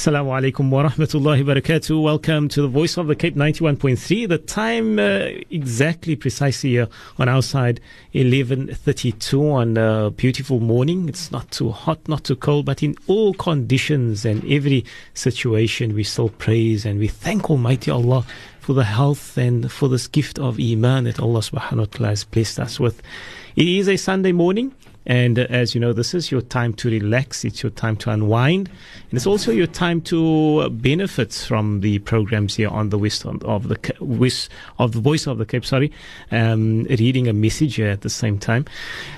Assalamu alaikum wa rahmatullahi wa barakatuh. Welcome to the Voice of the Cape 91.3. The time uh, exactly precisely here on our side 11:32 on a beautiful morning. It's not too hot, not too cold, but in all conditions and every situation we still praise and we thank Almighty Allah for the health and for this gift of iman that Allah subhanahu wa ta'ala has blessed us with. It is a Sunday morning. And uh, as you know, this is your time to relax. It's your time to unwind. And it's also your time to benefit from the programs here on the West of the West of the Voice of the Cape. Sorry, um, reading a message here at the same time.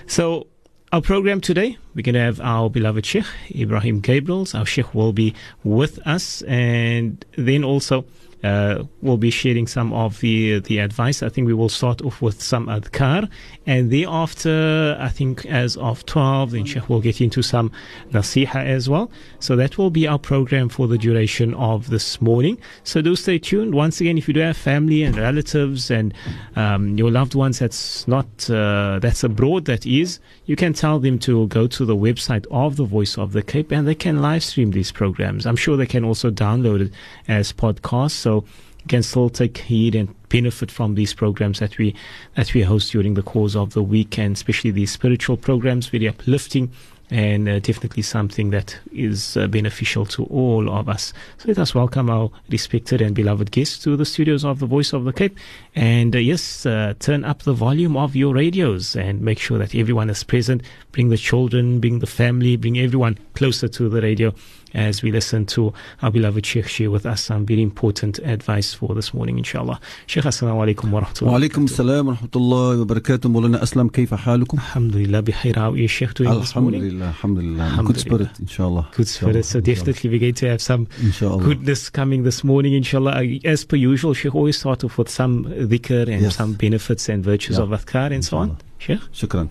So our program today, we're going to have our beloved Sheikh Ebrahiem Gabriels. Our Sheikh will be with us, and then also uh, we'll be sharing some of the the advice. I think we will start off with some adhkar, and thereafter, I think as of 12, then Sheikh will get into some nasiha as well. So that will be our program for the duration of this morning. So do stay tuned. Once again, if you do have family and relatives and um, your loved ones that's not uh, that's abroad, that is, you can tell them to go to the website of the Voice of the Cape, and they can live stream these programs. I'm sure they can also download it as podcasts. So you can still take heed and benefit from these programs that we that we host during the course of the week, and especially these spiritual programs, very uplifting and uh, definitely something that is uh, beneficial to all of us. So let us welcome our respected and beloved guests to the studios of the Voice of the Cape. And uh, yes, uh, turn up the volume of your radios and make sure that everyone is present. Bring the children, bring the family, bring everyone closer to the radio as we listen to our beloved Sheikh share with us some very important advice for this morning, inshallah. Sheikh, assalamu alaikum wa rahmatullahi وعليكم السلام ورحمة الله وبركاته مولانا أسلم كيف حالكم؟ Alhamdulillah, bikhair. How is Sheikh doing this morning? Alhamdulillah, Alhamdulillah. Alhamdulillah. Good spirit, inshallah. Good spirit. So definitely we're going to have some Inshallah. goodness coming this morning, inshallah. Uh, As per usual, Sheikh always start off with some dhikr and Yes. some benefits and virtues Yeah. of adhkar and so on. Inshallah. Sheikh? شكرا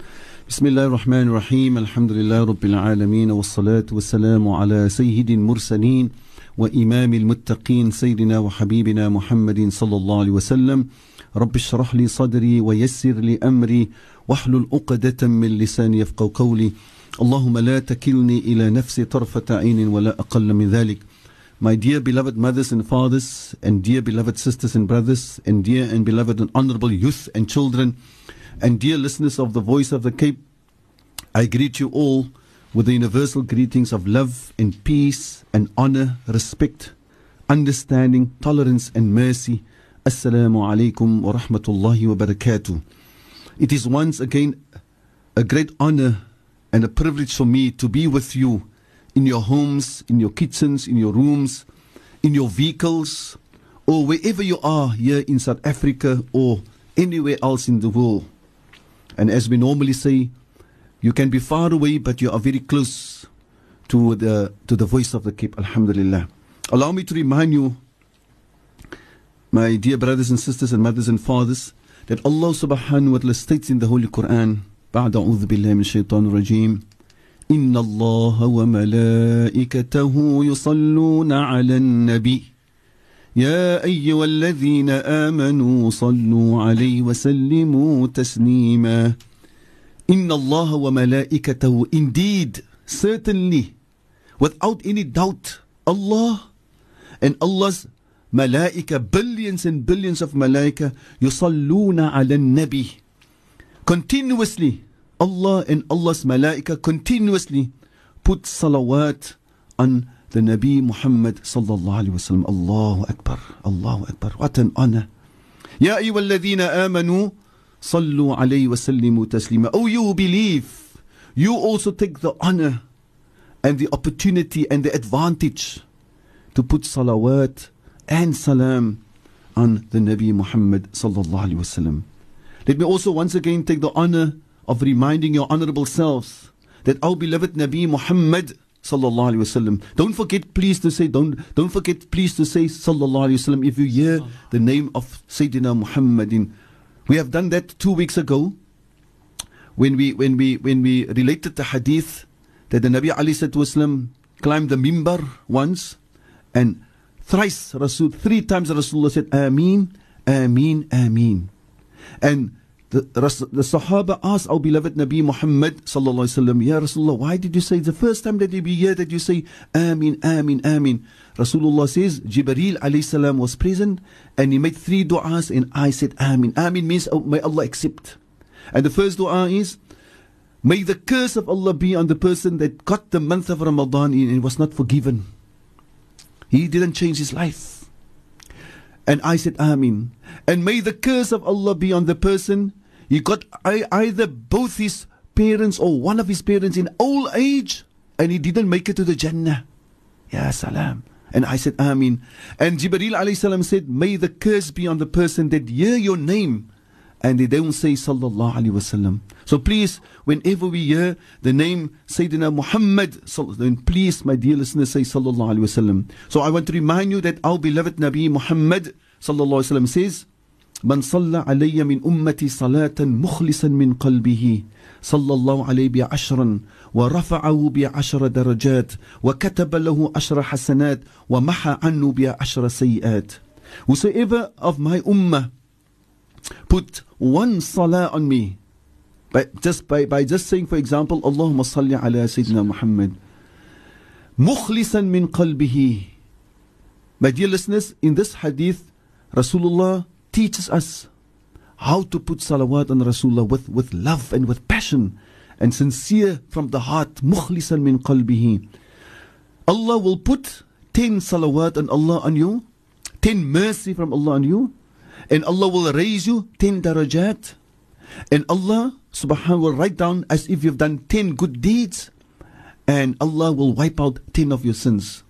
بسم الله الرحمن الرحيم. الحمد لله رب العالمين والصلاة والسلام على سيد المرسلين وإمام المتقين سيدنا وحبيبنا محمد صلى الله عليه وسلم. رب اشرح لي صدري ويسر لي أمري واحلل عقدة من لساني يفقه قولي. اللهم لا تكلني إلى نفسي طرفة عين ولا أقل من ذلك. My dear beloved mothers and fathers, and dear beloved sisters and brothers, and dear and beloved and honorable youth and children, and dear listeners of the Voice of the Cape, I greet you all with the universal greetings of love and peace and honor, respect, understanding, tolerance, and mercy. Assalamu alaikum wa rahmatullahi wa barakatuh. It is once again a great honor and a privilege for me to be with you in your homes, in your kitchens, in your rooms, in your vehicles, or wherever you are here in South Africa or anywhere else in the world. And as we normally say, you can be far away, but you are very close to the to the voice of the Cape. Alhamdulillah. Allow me to remind you, my dear brothers and sisters and mothers and fathers, that Allah subhanahu wa ta'ala states in the Holy Quran, بعد أعوذ بالله من الشيطان الرجيم إن الله وملائكته يصلون على النبي يا أيها الذين آمنوا صلوا عليه وسلموا تسليما إن الله وملائكته indeed certainly without any doubt Allah and Allah's malaika billions and billions of malaika يصلون على النبي continuously Allah and Allah's malaika continuously put salawat on Nabi Muhammad sallallahu alaihi wasallam. Allahu Akbar. Allahu Akbar. What an honor. يا أيها الذين آمنوا صلوا عليه وسلموا تسليما. Oh you believe, you also take the honor and the opportunity and the advantage to put salawat and salam on the Nabi Muhammad sallallahu alaihi wasallam. Let me also once again take the honor of reminding your honorable selves that our beloved Nabi Muhammad sallallahu alaihi wasallam. Don't forget, please, to say don't don't forget, please, to say sallallahu alaihi wasallam if you hear the name of Sayyidina Muhammadin. We have done that two weeks ago when we when we when we related the hadith that the Nabi Ali Wasallam climbed the mimbar once and thrice Rasul three times Rasulullah said Ameen, Ameen, Ameen. And the, the Sahaba asked our beloved Nabi Muhammad sallallahu alaihi wasallam, Ya Rasulullah, why did you say the first time that you be here that you say Amin, Amin, Amin? Rasulullah says Jibreel alayhi salam was present and he made three du'as and I said Amin. Amin means oh, may Allah accept. And the first dua is May the curse of Allah be on the person that got the month of Ramadan and was not forgiven. He didn't change his life. And I said, Amin. And may the curse of Allah be on the person he got either both his parents or one of his parents in old age and he didn't make it to the Jannah. Ya salam. And I said, Amin. And Jibreel alayhi salam said, May the curse be on the person that hear your name and they don't say Sallallahu Alaihi Wasallam. So please, whenever we hear the name Sayyidina Muhammad, then please, my dear listeners, say Sallallahu Alaihi Wasallam. So I want to remind you that our beloved Nabi Muhammad Sallallahu Alaihi Wasallam says, من صلى علي من أمتي صلاة مخلصا من قلبه صلى الله عليه بعشرا ورفعه بعشر درجات وكتب له عشر حسنات ومحى عنه بعشر سيئات Whosoever of my ummah put one salah on me by just by, by just saying for example Allahumma salli ala Sayyidina Muhammad mukhlisan min qalbihi My dear listeners in this hadith Rasulullah teaches us how to put salawat on Rasulullah with, with love and with passion and sincere from the heart, mukhlisan min qalbihi. Allah will put 10 salawat on Allah on you, 10 mercy from Allah on you, and Allah will raise you 10 darajat, and Allah subhanahu will write down as if you've done 10 good deeds, and Allah will wipe out 10 of your sins.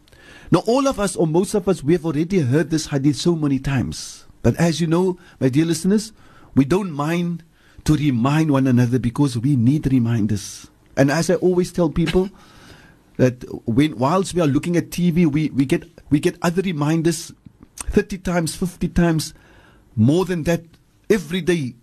Now, all of us, or most of us, we have already heard this hadith so many times. But as you know, my dear listeners, we don't mind to remind one another because we need reminders. And as I always tell people, that when whilst we are looking at TV, we, we get we get other reminders 30 times, 50 times, more than that every day,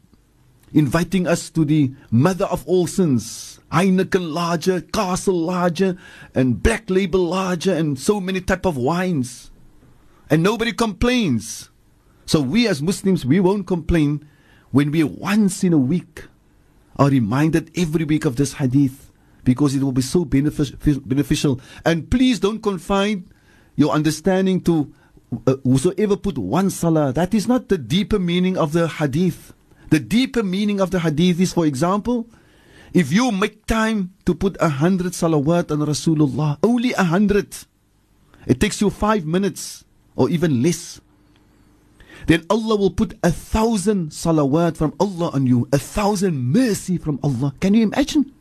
inviting us to the mother of all sins. Heineken larger, Castle Lager, and Black Label larger, and so many type of wines. And nobody complains. So we as Muslims, we won't complain when we once in a week are reminded every week of this hadith because it will be so beneficial. And please don't confine your understanding to uh, whosoever put one salah. That is not the deeper meaning of the hadith. The deeper meaning of the hadith is, for example, if you make time to put a hundred salawat on Rasulullah, only a hundred, it takes you five minutes or even less then Allah will put a thousand salawat from Allah on you, a thousand mercy from Allah. Can you imagine?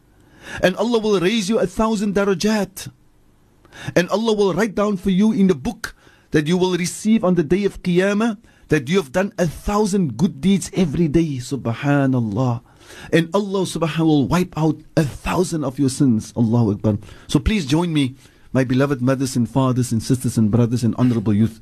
And Allah will raise you a thousand darajat. And Allah will write down for you in the book that you will receive on the day of Qiyamah that you have done a thousand good deeds every day. Subhanallah. And Allah subhanahu will wipe out a thousand of your sins. Allahu Akbar. So please join me, my beloved mothers and fathers and sisters and brothers and honorable youth.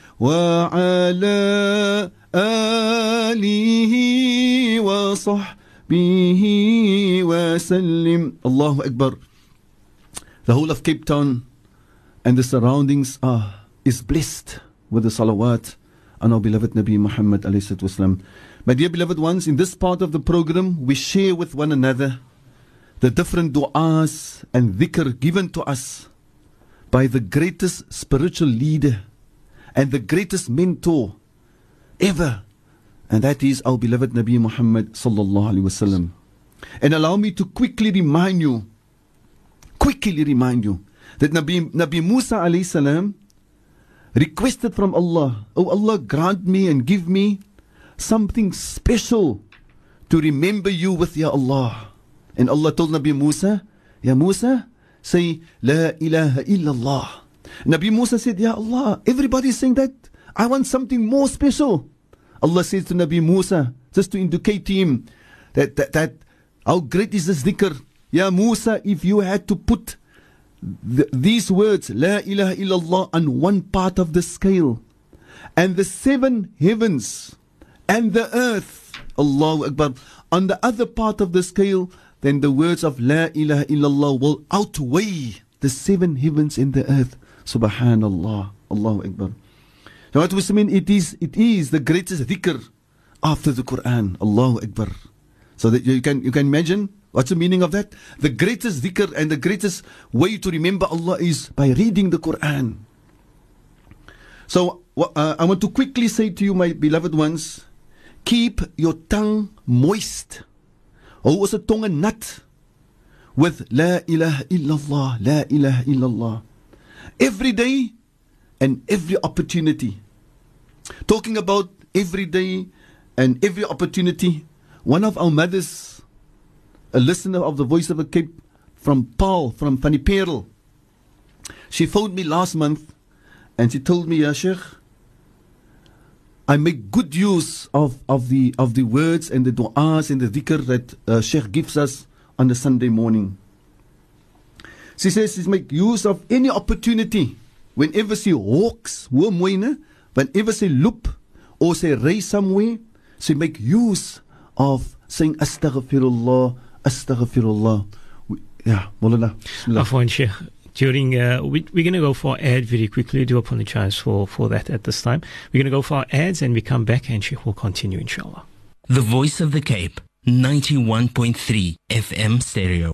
وعلى آله وصحبه وسلم الله أكبر The whole of Cape Town and the surroundings are is blessed with the salawat on our beloved Nabi Muhammad alayhi My dear beloved ones, in this part of the program, we share with one another the different du'as and dhikr given to us by the greatest spiritual leader and the greatest mentor ever. And that is our beloved Nabi Muhammad sallallahu alaihi wasallam. And allow me to quickly remind you, quickly remind you that Nabi, Nabi Musa alayhi salam requested from Allah, Oh Allah, grant me and give me something special to remember you with, Ya Allah. And Allah told Nabi Musa, Ya Musa, say, La ilaha illallah. Nabi Musa said, Ya Allah, everybody is saying that. I want something more special. Allah says to Nabi Musa, just to indicate to him that, that, that how great is this dhikr. Ya Musa, if you had to put th- these words, La ilaha illallah, on one part of the scale, and the seven heavens and the earth, Allahu Akbar, on the other part of the scale, then the words of La ilaha illallah will outweigh the seven heavens and the earth. Subhanallah. Allahu Akbar. So what was mean? It is, it is the greatest dhikr after the Quran. Allahu Akbar. So that you can, you can imagine what's the meaning of that? The greatest dhikr and the greatest way to remember Allah is by reading the Quran. So uh, I want to quickly say to you, my beloved ones, keep your tongue moist. Hou ons tongue nat with La ilaha illallah, La ilaha illallah. Every day and every opportunity. Talking about every day and every opportunity. One of our mothers, a listener of the Voice of a Cape from Paarl, from Fanny Perel, she phoned me last month and she told me, Ya I make good use of, of, the, of the words and the du'as and the dhikr that uh, Sheikh gives us on the Sunday morning. She says she make use of any opportunity whenever she walks, whenever she loop or she race somewhere, she make use of saying astaghfirullah, astaghfirullah. Yeah, Mullah. Afwan Sheikh, during uh, we, we're going to go for ad very quickly. I do apologize for, for that at this time. We're going to go for our ads and we come back and Sheikh will continue, inshallah. The Voice of the Cape, 91.3 FM stereo.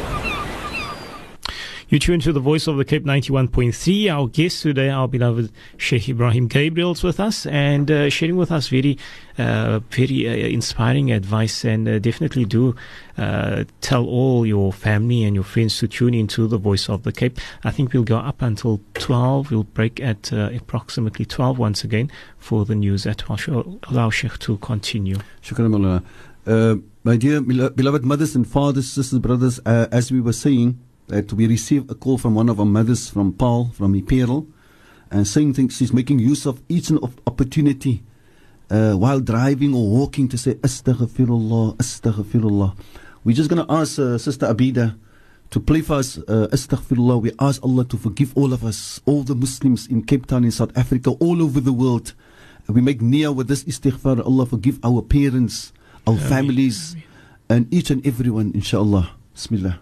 You tune to the voice of the Cape 91.3. Our guest today, our beloved Sheikh Ebrahiem Gabriel, is with us and uh, sharing with us very, uh, very uh, inspiring advice. And uh, definitely do uh, tell all your family and your friends to tune into the voice of the Cape. I think we'll go up until 12. We'll break at uh, approximately 12 once again for the news at I'll allow Sheikh to continue. Shukran, uh, my dear beloved mothers and fathers, sisters, brothers, as we were saying, that we received a call from one of our mothers from Paarl, from Iperel, and saying things, she's making use of each and opportunity uh, while driving or walking to say, Astaghfirullah, Astaghfirullah. We're just going to ask uh, Sister Abida to play for us uh, Astaghfirullah. We ask Allah to forgive all of us, all the Muslims in Cape Town, in South Africa, all over the world. We make near with this istighfar. Allah forgive our parents, our Ameen. families, and each and everyone, inshallah. Bismillah.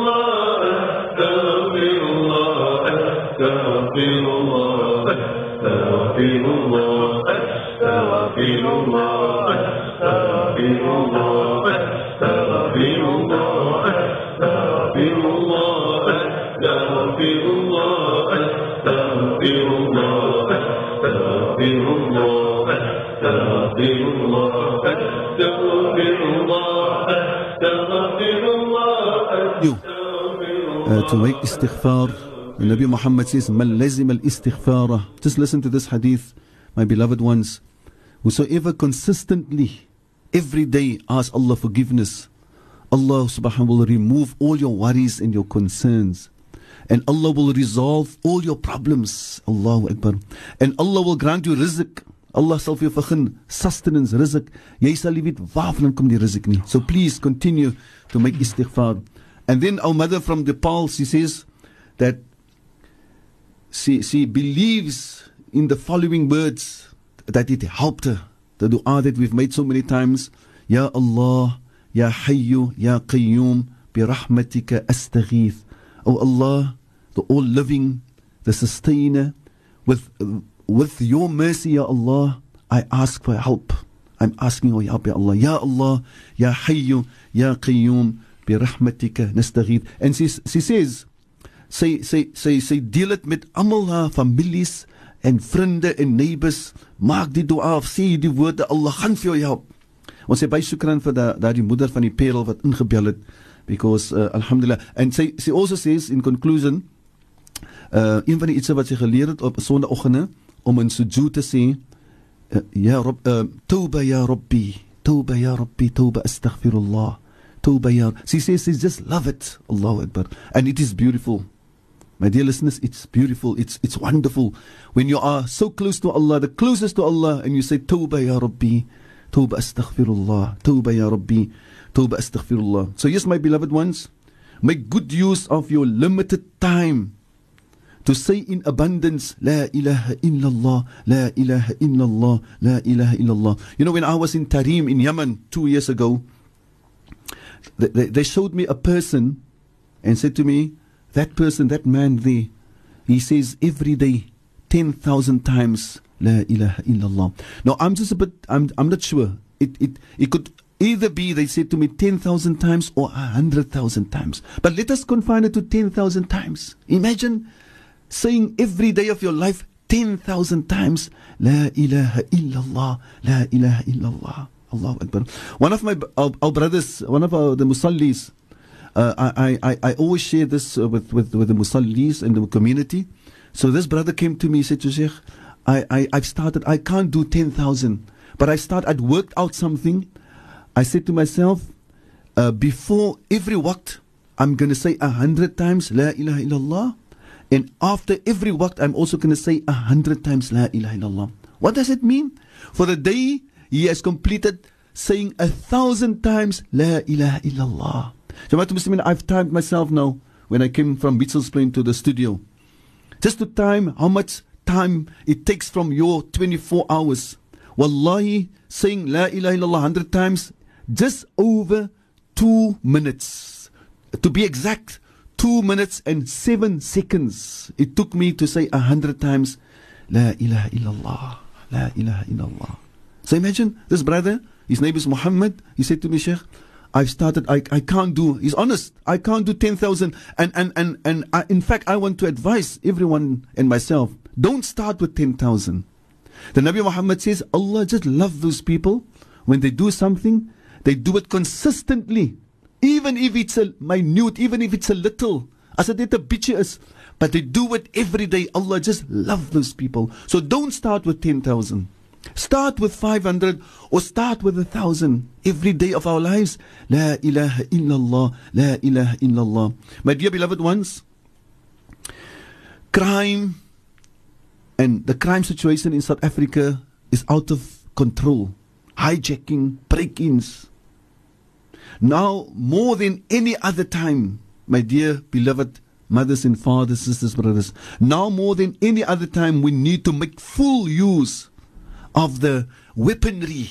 أستغفر الله أستغفر الله أستغفر الله أستغفر الله أستغفر الله أستغفر الله أستغفر الله أستغفر الله أستغفر الله أستغفر الله أستغفر الله uh, to make istighfar The Nabi Muhammad says, Man lazim al Just listen to this hadith, my beloved ones. Whosoever consistently, every day, asks Allah forgiveness, Allah subhanahu will remove all your worries and your concerns. And Allah will resolve all your problems. Allahu Akbar. And Allah will grant you rizq. Allah sal vir jou sustenance rizq. Jy sal nie weet. So please continue to make istighfar. And then our mother from Nepal, she says that she, she believes in the following words that it helped her. The dua that we've made so many times. Ya Allah, Ya Hayyu, Ya Qayyum, bi rahmatika astaghith. Oh Allah, the all living, the sustainer, with, with your mercy, Ya Allah, I ask for help. I'm asking for help, Ya Allah. Ya Allah, Ya Hayyu, Ya Qayyum, bi rahmatika nastaghith. And she, she says, sy sy sy sy deel dit met almal haar families en vriende en neighbors. Maak die dua of sê die woorde Allah gaan vir jou help. Ons sê baie sukran vir daardie moeder van die perel wat ingebel het because uh, alhamdulillah. And sy sy also says in conclusion uh een van die ietsie wat sy geleer het op sonnaandoggende om in sujud te sê uh, ya rab uh, tauba ya rabbi tauba ya rabbi tauba astaghfirullah tauba ya she says she just love it. Allahu akbar. And it is beautiful My dear listeners, it's beautiful, it's it's wonderful when you are so close to Allah, the closest to Allah, and you say, Tawbah ya Rabbi, Tawbah astaghfirullah, Tawbah ya Rabbi, Tawbah astaghfirullah. So, yes, my beloved ones, make good use of your limited time to say in abundance, La ilaha illallah, La ilaha illallah, La ilaha illallah. You know, when I was in Tarim in Yemen two years ago, they, they showed me a person and said to me, that person, that man there, he says every day 10,000 times La ilaha illallah. Now I'm just a bit, I'm, I'm not sure. It, it, it could either be, they said to me 10,000 times or 100,000 times. But let us confine it to 10,000 times. Imagine saying every day of your life 10,000 times La ilaha illallah, La ilaha illallah. Allahu Akbar. One of my our, our brothers, one of our, the Musallis, uh, I, I, I always share this uh, with, with, with the Musallis and the community. So this brother came to me, he said to Sheikh, I, I, I've started, I can't do 10,000, but I start, I'd worked out something. I said to myself, uh, before every waqt, I'm going to say a hundred times, La ilaha illallah. And after every waqt, I'm also going to say a hundred times, La ilaha illallah. What does it mean? For the day, he has completed saying a thousand times, La ilaha illallah. Jamaat Muslimin, I've timed myself now when I came from Mitchell's Plain to the studio. Just to time how much time it takes from your 24 hours. Wallahi, saying La ilaha illallah 100 times, just over two minutes. To be exact, two minutes and seven seconds. It took me to say a hundred times, La ilaha illallah, La ilaha illallah. So imagine this brother, his name is Muhammad. He said to me, Sheikh, I've started, I, I can't do, he's honest, I can't do 10,000. And, and, and, and I, in fact, I want to advise everyone and myself, don't start with 10,000. The Nabi Muhammad says, Allah just love those people. When they do something, they do it consistently. Even if it's a minute, even if it's a little. As bietjie is, but they do it every day. Allah just love those people. So don't start with 10,000. Start with 500 or start with a thousand every day of our lives. La ilaha illallah, la ilaha illallah. My dear beloved ones, crime and the crime situation in South Africa is out of control. Hijacking, break ins. Now, more than any other time, my dear beloved mothers and fathers, sisters, brothers, now more than any other time, we need to make full use of the weaponry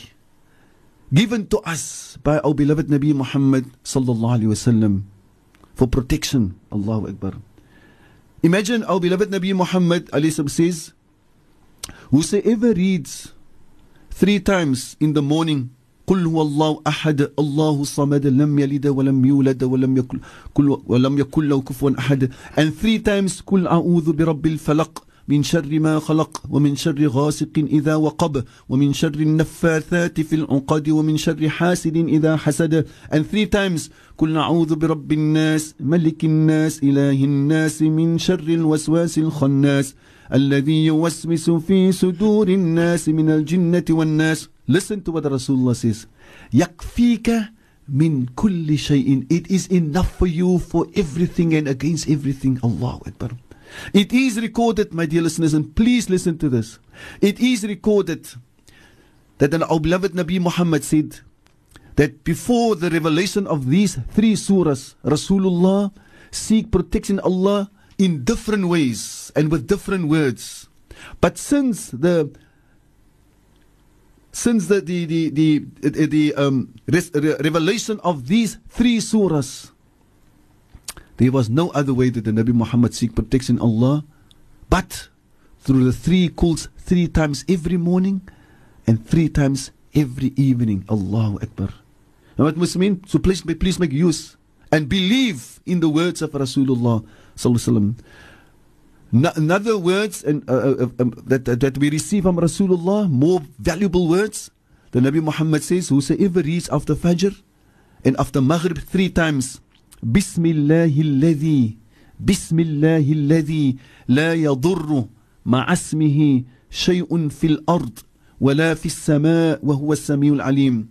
given to us by our beloved Nabi Muhammad sallallahu alaihi wasallam for protection. Allahu Akbar. Imagine our beloved Nabi Muhammad alayhi says, whosoever reads three times in the morning قل هو الله أحد الله الصمد لم يلد ولم يولد ولم يكن ولم يكن له كفوا أحد and three times قل أعوذ برب الفلق من شر ما خلق ومن شر غاسق إذا وقب ومن شر النفاثات في العقد ومن شر حاسد إذا حسد and three times قل نعوذ برب الناس ملك الناس إله الناس من شر الوسواس الخناس الذي يوسوس في صدور الناس من الجنة والناس Listen to what Rasulullah says. يكفيك min kulli shay'in. It is enough for you for everything and against everything. Allahu Akbar. It is recorded, my dear listeners, and please listen to this. It is recorded that our beloved Nabi Muhammad said that before the revelation of these three surahs, Rasulullah seek protection Allah in different ways and with different words. But since the since the the the the, the um, revelation of these three surahs, there was no other way that the Nabi Muhammad seek protection Allah, but through the three calls three times every morning and three times every evening. Allahu Akbar. Now what Muslimin, so please, please make use and believe in the words of Rasulullah sallallahu no, another words and uh, uh, um, that, uh, that we receive from Rasulullah, more valuable words. The Nabi Muhammad says, whosoever reads after Fajr and after Maghrib three times, Bismillahi alladhi, Bismillahi alladhi, la yadurru ma'asmihi shay'un fil ard, wala fis sama wa huwa samiul alim.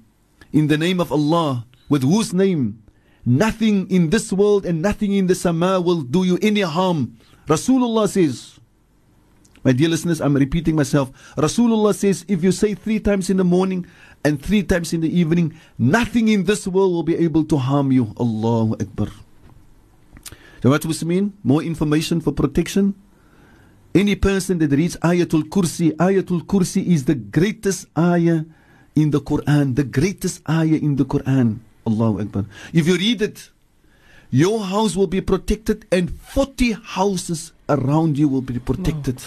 In the name of Allah, with whose name nothing in this world and nothing in the sama will do you any harm Rasulullah says, my dear listeners, I'm repeating myself. Rasulullah says, if you say three times in the morning and three times in the evening, nothing in this world will be able to harm you. Allahu Akbar. So what does this mean? More information for protection? Any person that reads Ayatul Kursi, Ayatul Kursi is the greatest ayah in the Quran, the greatest ayah in the Quran. Allahu Akbar. If you read it, your house will be protected and 40 houses around you will be protected.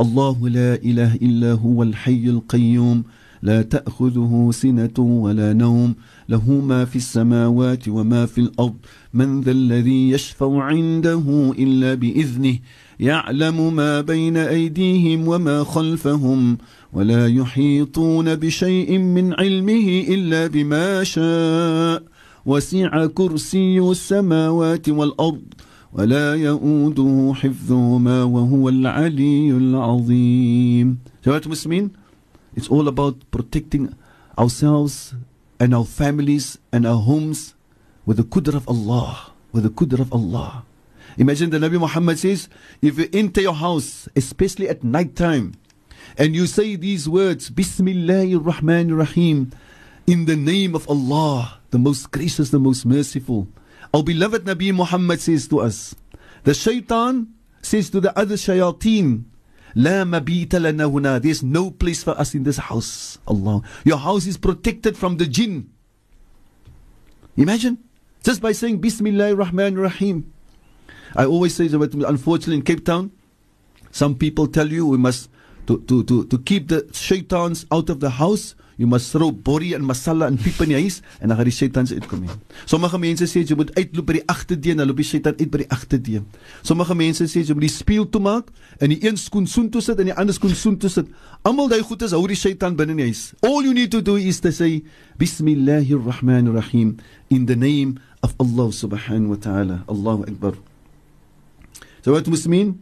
الله لا إله إلا هو الحي القيوم لا تأخذه سنة ولا نوم. له ما في السماوات وما في الأرض. من ذا الذي يشفع عنده إلا بإذنه. يعلم ما بين أيديهم وما خلفهم. ولا يحيطون بشيء من علمه إلا بما شاء. وسع كرسي السماوات والأرض. ولا يؤوده حفظهما وهو العلي العظيم. does mean? It's all about protecting ourselves and our families and our homes with the qudr of Allah. With the qudr of Allah. Imagine the Nabi Muhammad says, if you enter your house, especially at night time, and you say these words, Bismillahir Rahmanir Rahim, in the name of Allah, the most gracious, the most merciful. Our beloved Nabi Muhammad says to us, the shaitan says to the other shayateen, There's no place for us in this house. Allah. Your house is protected from the jinn. Imagine. Just by saying Bismillah Rahman Rahim. I always say that unfortunately in Cape Town, some people tell you we must to, to, to, to keep the shaitans out of the house you must throw bori en masala en piep in die huis en dan gaan die satan se uitkom nie. Sommige mense sê jy moet uitloop by die agterdeur en dan loop die satan uit by die agterdeur. Sommige mense sê jy moet die spieël toemaak en die een skoen soen toe sit en die ander skoen soen toe sit. Almal daai goed is hou die satan binne in die huis. All you need to do is to say bismillahir rahmanir rahim in the name of Allah subhanahu wa ta'ala. Allahu akbar. So what does mean?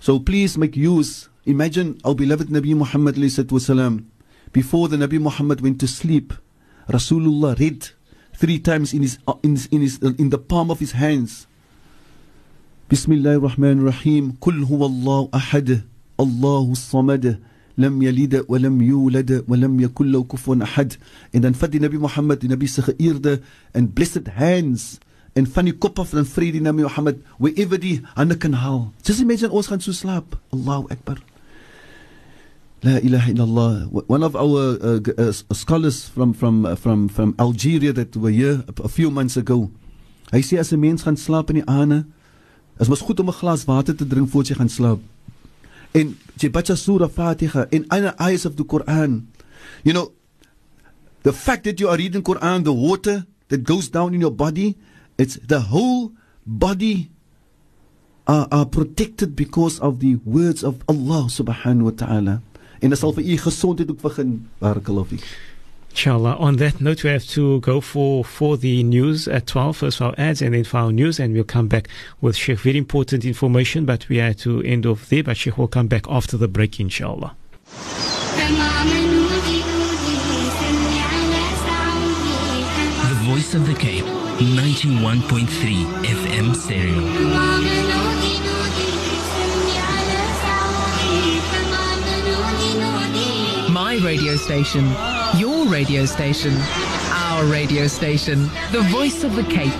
So please make use Imagine our beloved Nabi Muhammad wasalam, before the Nabi Muhammad went to sleep, Rasulullah read three times in his, in, in, his, in the palm of his hands. Bismillah ar-Rahman ar-Rahim. Kul huwa Allah ahad. Allahu samad. Wa lam yulad wa lam yakul lahu kufuwan ahad. En dan vat die Nabi Muhammad die Nabi geëerde and blessed hands en van die kop af Nabi Muhammad wherever die hande. Just imagine ons gaan so slaap. Allahu Akbar. La ilaha illallah. One of our uh, uh, scholars from from uh, from from Algeria that were here a, few months ago. Hy sê as 'n mens gaan slaap in die aande, is mos goed om 'n glas water te drink voor jy gaan slaap. En jy baca surah Fatiha en ander ayahs of the Quran. You know, the fact that you are reading Quran, the water that goes down in your body, it's the whole body are, are protected because of the words of Allah subhanahu wa ta'ala. En dit sal vir u gesondheid ook begin barakallahu fik Inshallah. On that note, we have to go for, for the news at 12, first for our ads and then for our news, and we'll come back with Sheikh. Very important information, but we had to end off there, but Sheikh will come back after the break, inshallah. The Voice of the Cape, 91.3 FM stereo. My radio station, your radio station, our radio station, the voice of the Cape.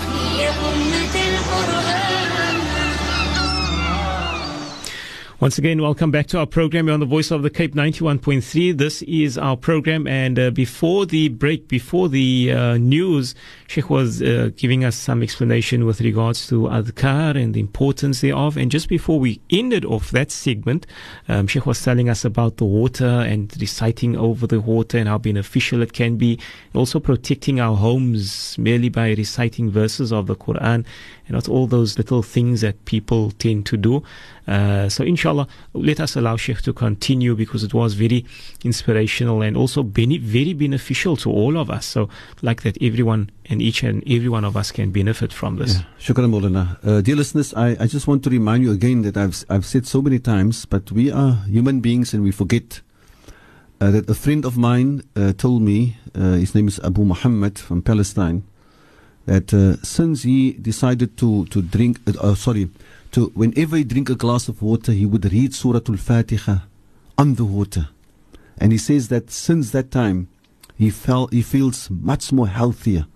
Once again, welcome back to our program. You're on the Voice of the Cape 91.3. This is our program. And uh, before the break, before the uh, news, Sheikh was uh, giving us some explanation with regards to adhkar and the importance thereof. And just before we ended off that segment, um, Sheikh was telling us about the water and reciting over the water and how beneficial it can be. Also protecting our homes merely by reciting verses of the Quran and not all those little things that people tend to do. Uh, so inshallah, let us allow Sheikh to continue because it was very inspirational and also bene- very beneficial to all of us. So like that everyone and each and every one of us can benefit from this. Yeah. Shukran Maulana. Uh, dear listeners, I, I just want to remind you again that I've, I've said so many times, but we are human beings and we forget uh, that a friend of mine uh, told me, uh, his name is Abu Muhammad from Palestine, that uh, since he decided to, to drink, uh, sorry, to whenever he drink a glass of water, he would read Surah Al-Fatiha on the water. And he says that since that time, he felt he feels much more healthier.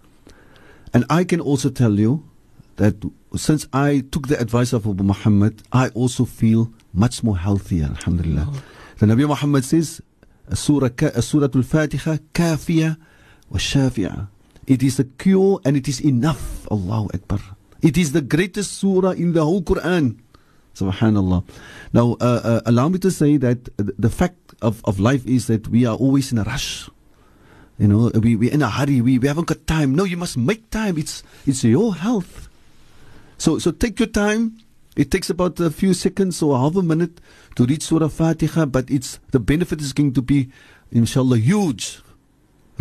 And I can also tell you that since I took the advice of Abu Muhammad, I also feel much more healthier, alhamdulillah. Oh. The Nabi Muhammad says, Surah, Surah Al-Fatiha, kafiya wa shafi'a. It is a cure and it is enough. Allahu Akbar. It is the greatest surah in the whole Quran. Subhanallah. Now, uh, uh, allow me to say that the fact of, of life is that we are always in a rush. You know, we, we're in a hurry. We, we haven't got time. No, you must make time. It's, it's your health. So, so take your time. It takes about a few seconds or half a minute to read Surah Fatiha, but it's, the benefit is going to be, inshallah, huge.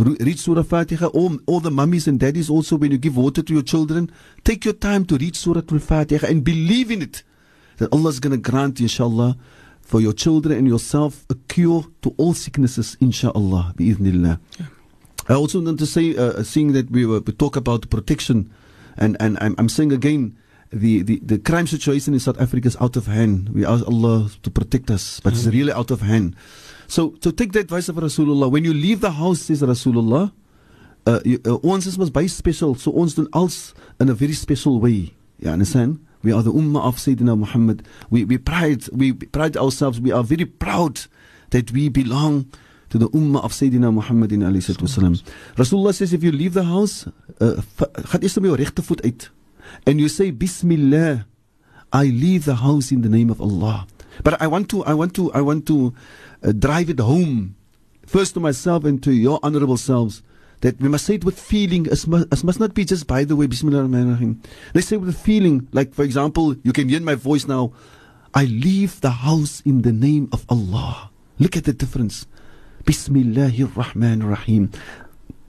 Read Surah Fatiha. All, all the mummies and daddies also, when you give water to your children, take your time to read Surah Al Fatiha and believe in it. That Allah is going to grant, inshallah, for your children and yourself a cure to all sicknesses, inshallah, bi'idhnillah. Yeah. I also want to say, uh, seeing that we, were, we talk about protection, and, and I'm, I'm saying again, the, the, the crime situation in South Africa is out of hand. We ask Allah to protect us, but it's really out of hand. So, so take the advice of Rasulullah. When you leave the house, says Rasulullah, uh, you, uh, ons is special. So ons doen als in a very special way. You understand? We are the ummah of Sayyidina Muhammad. We, we pride, we pride ourselves. We are very proud that we belong to the ummah of Sayyidina Muhammad in. Rasulullah says if you leave the house, uh. And you say Bismillah, I leave the house in the name of Allah. But I want to, I want to, I want to uh, drive it home, first to myself and to your honorable selves, that we must say it with feeling. It must, must not be just by the way, Bismillah ar-Rahman Let's say it with feeling. Like, for example, you can hear my voice now. I leave the house in the name of Allah. Look at the difference. Bismillahir Rahman Rahim.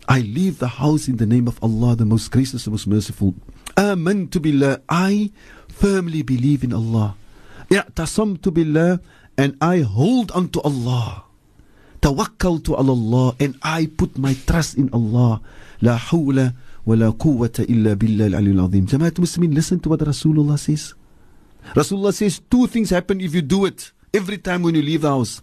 I leave the house in the name of Allah, the most gracious and most merciful. Aman to billah. I firmly believe in Allah. I'tasamtu billah and I hold on to Allah. Tawakkaltu ala Allah and I put my trust in Allah. La hawla wa la quwwata illa billah al-aliyyul azim. Jamaat Muslimin, listen to what Rasulullah says. Rasulullah says two things happen if you do it every time when you leave the house.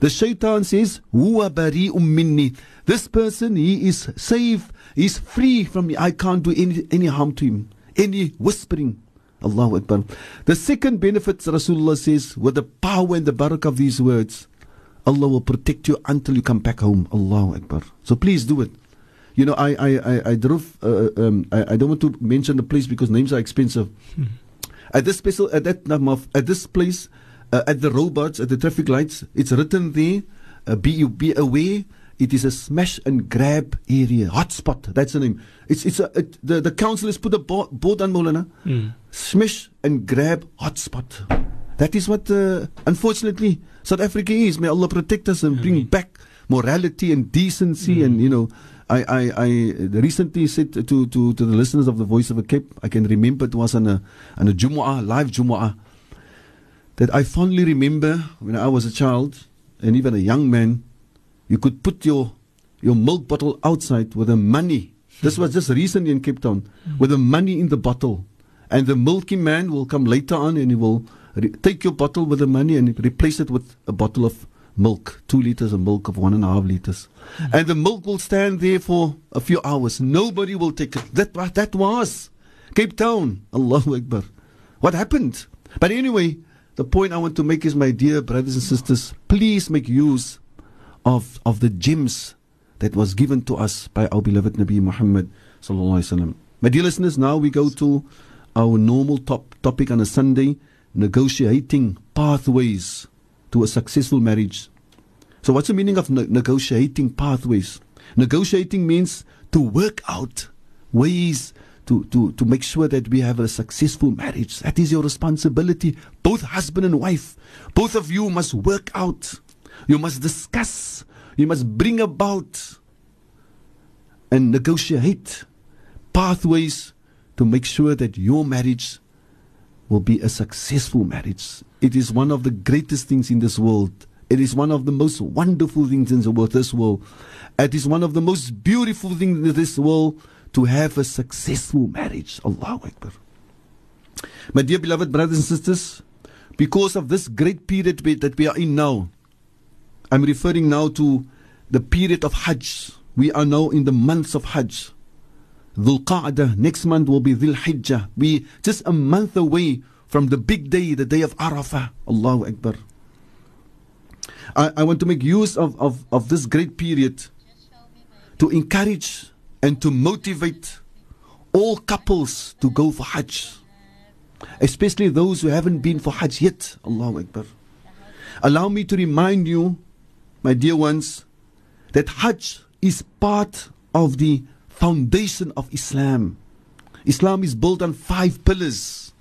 The shaitan says, Huwa bari'um minni. This person, he is safe, he is free from me. I can't do any, any harm to him. Any whispering, Allahu Akbar. The second benefit, Rasulullah says, with the power and the barakah of these words, Allah will protect you until you come back home. Allahu Akbar. So please do it. You know, I I I, I drove. Uh, um, I, I don't want to mention the place because names are expensive. Hmm. At this special, at that at this place, uh, at the robots, at the traffic lights, it's written there. Uh, be be aware it is a smash and grab area, hotspot. That's the name. It's it's a it, the the council has put a board, board on Maulana. Mm. Smash and grab hotspot. That is what, uh, unfortunately, South Africa is. May Allah protect us and bring back morality and decency. Mm. And you know, I, I, I recently said to, to, to the listeners of the Voice of a Cape, I can remember it was on a on a Jumu'ah, live Jumu'ah, that I fondly remember when I was a child and even a young man you could put your, your milk bottle outside with the money This was just recently in Cape Town with the money in the bottle. And the milky man will come later on and he will re- take your bottle with the money and replace it with a bottle of milk, two liters of milk of one and a half liters. And the milk will stand there for a few hours. Nobody will take it. That, that was Cape Town. Allahu Akbar. What happened? But anyway, the point I want to make is, my dear brothers and sisters, please make use of, of the gems that was given to us by our beloved Nabi Muhammad sallallahu alaihi wasallam. My dear listeners, now we go to our normal top topic on a Sunday, negotiating pathways to a successful marriage. So, what's the meaning of ne- negotiating pathways? Negotiating means to work out ways to, to, to make sure that we have a successful marriage. That is your responsibility. Both husband and wife, both of you must work out. You must discuss. You must bring about and negotiate pathways to make sure that your marriage will be a successful marriage. It is one of the greatest things in this world. It is one of the most wonderful things in this world. It is one of the most beautiful things in this world to have a successful marriage. Allahu Akbar. My dear beloved brothers and sisters, because of this great period that we are in now, I'm referring now to the period of Hajj. We are now in the months of Hajj. Dhul Qa'dah, next month will be Dhul Hijjah. We just a month away from the big day, the day of Arafah. Allahu Akbar. I, I want to make use of, of, of this great period to encourage and to motivate all couples to go for Hajj. Especially those who haven't been for Hajj yet. Allahu Akbar. Allow me to remind you, my dear ones, that Hajj is part of the foundation of Islam. Islam is built on five pillars.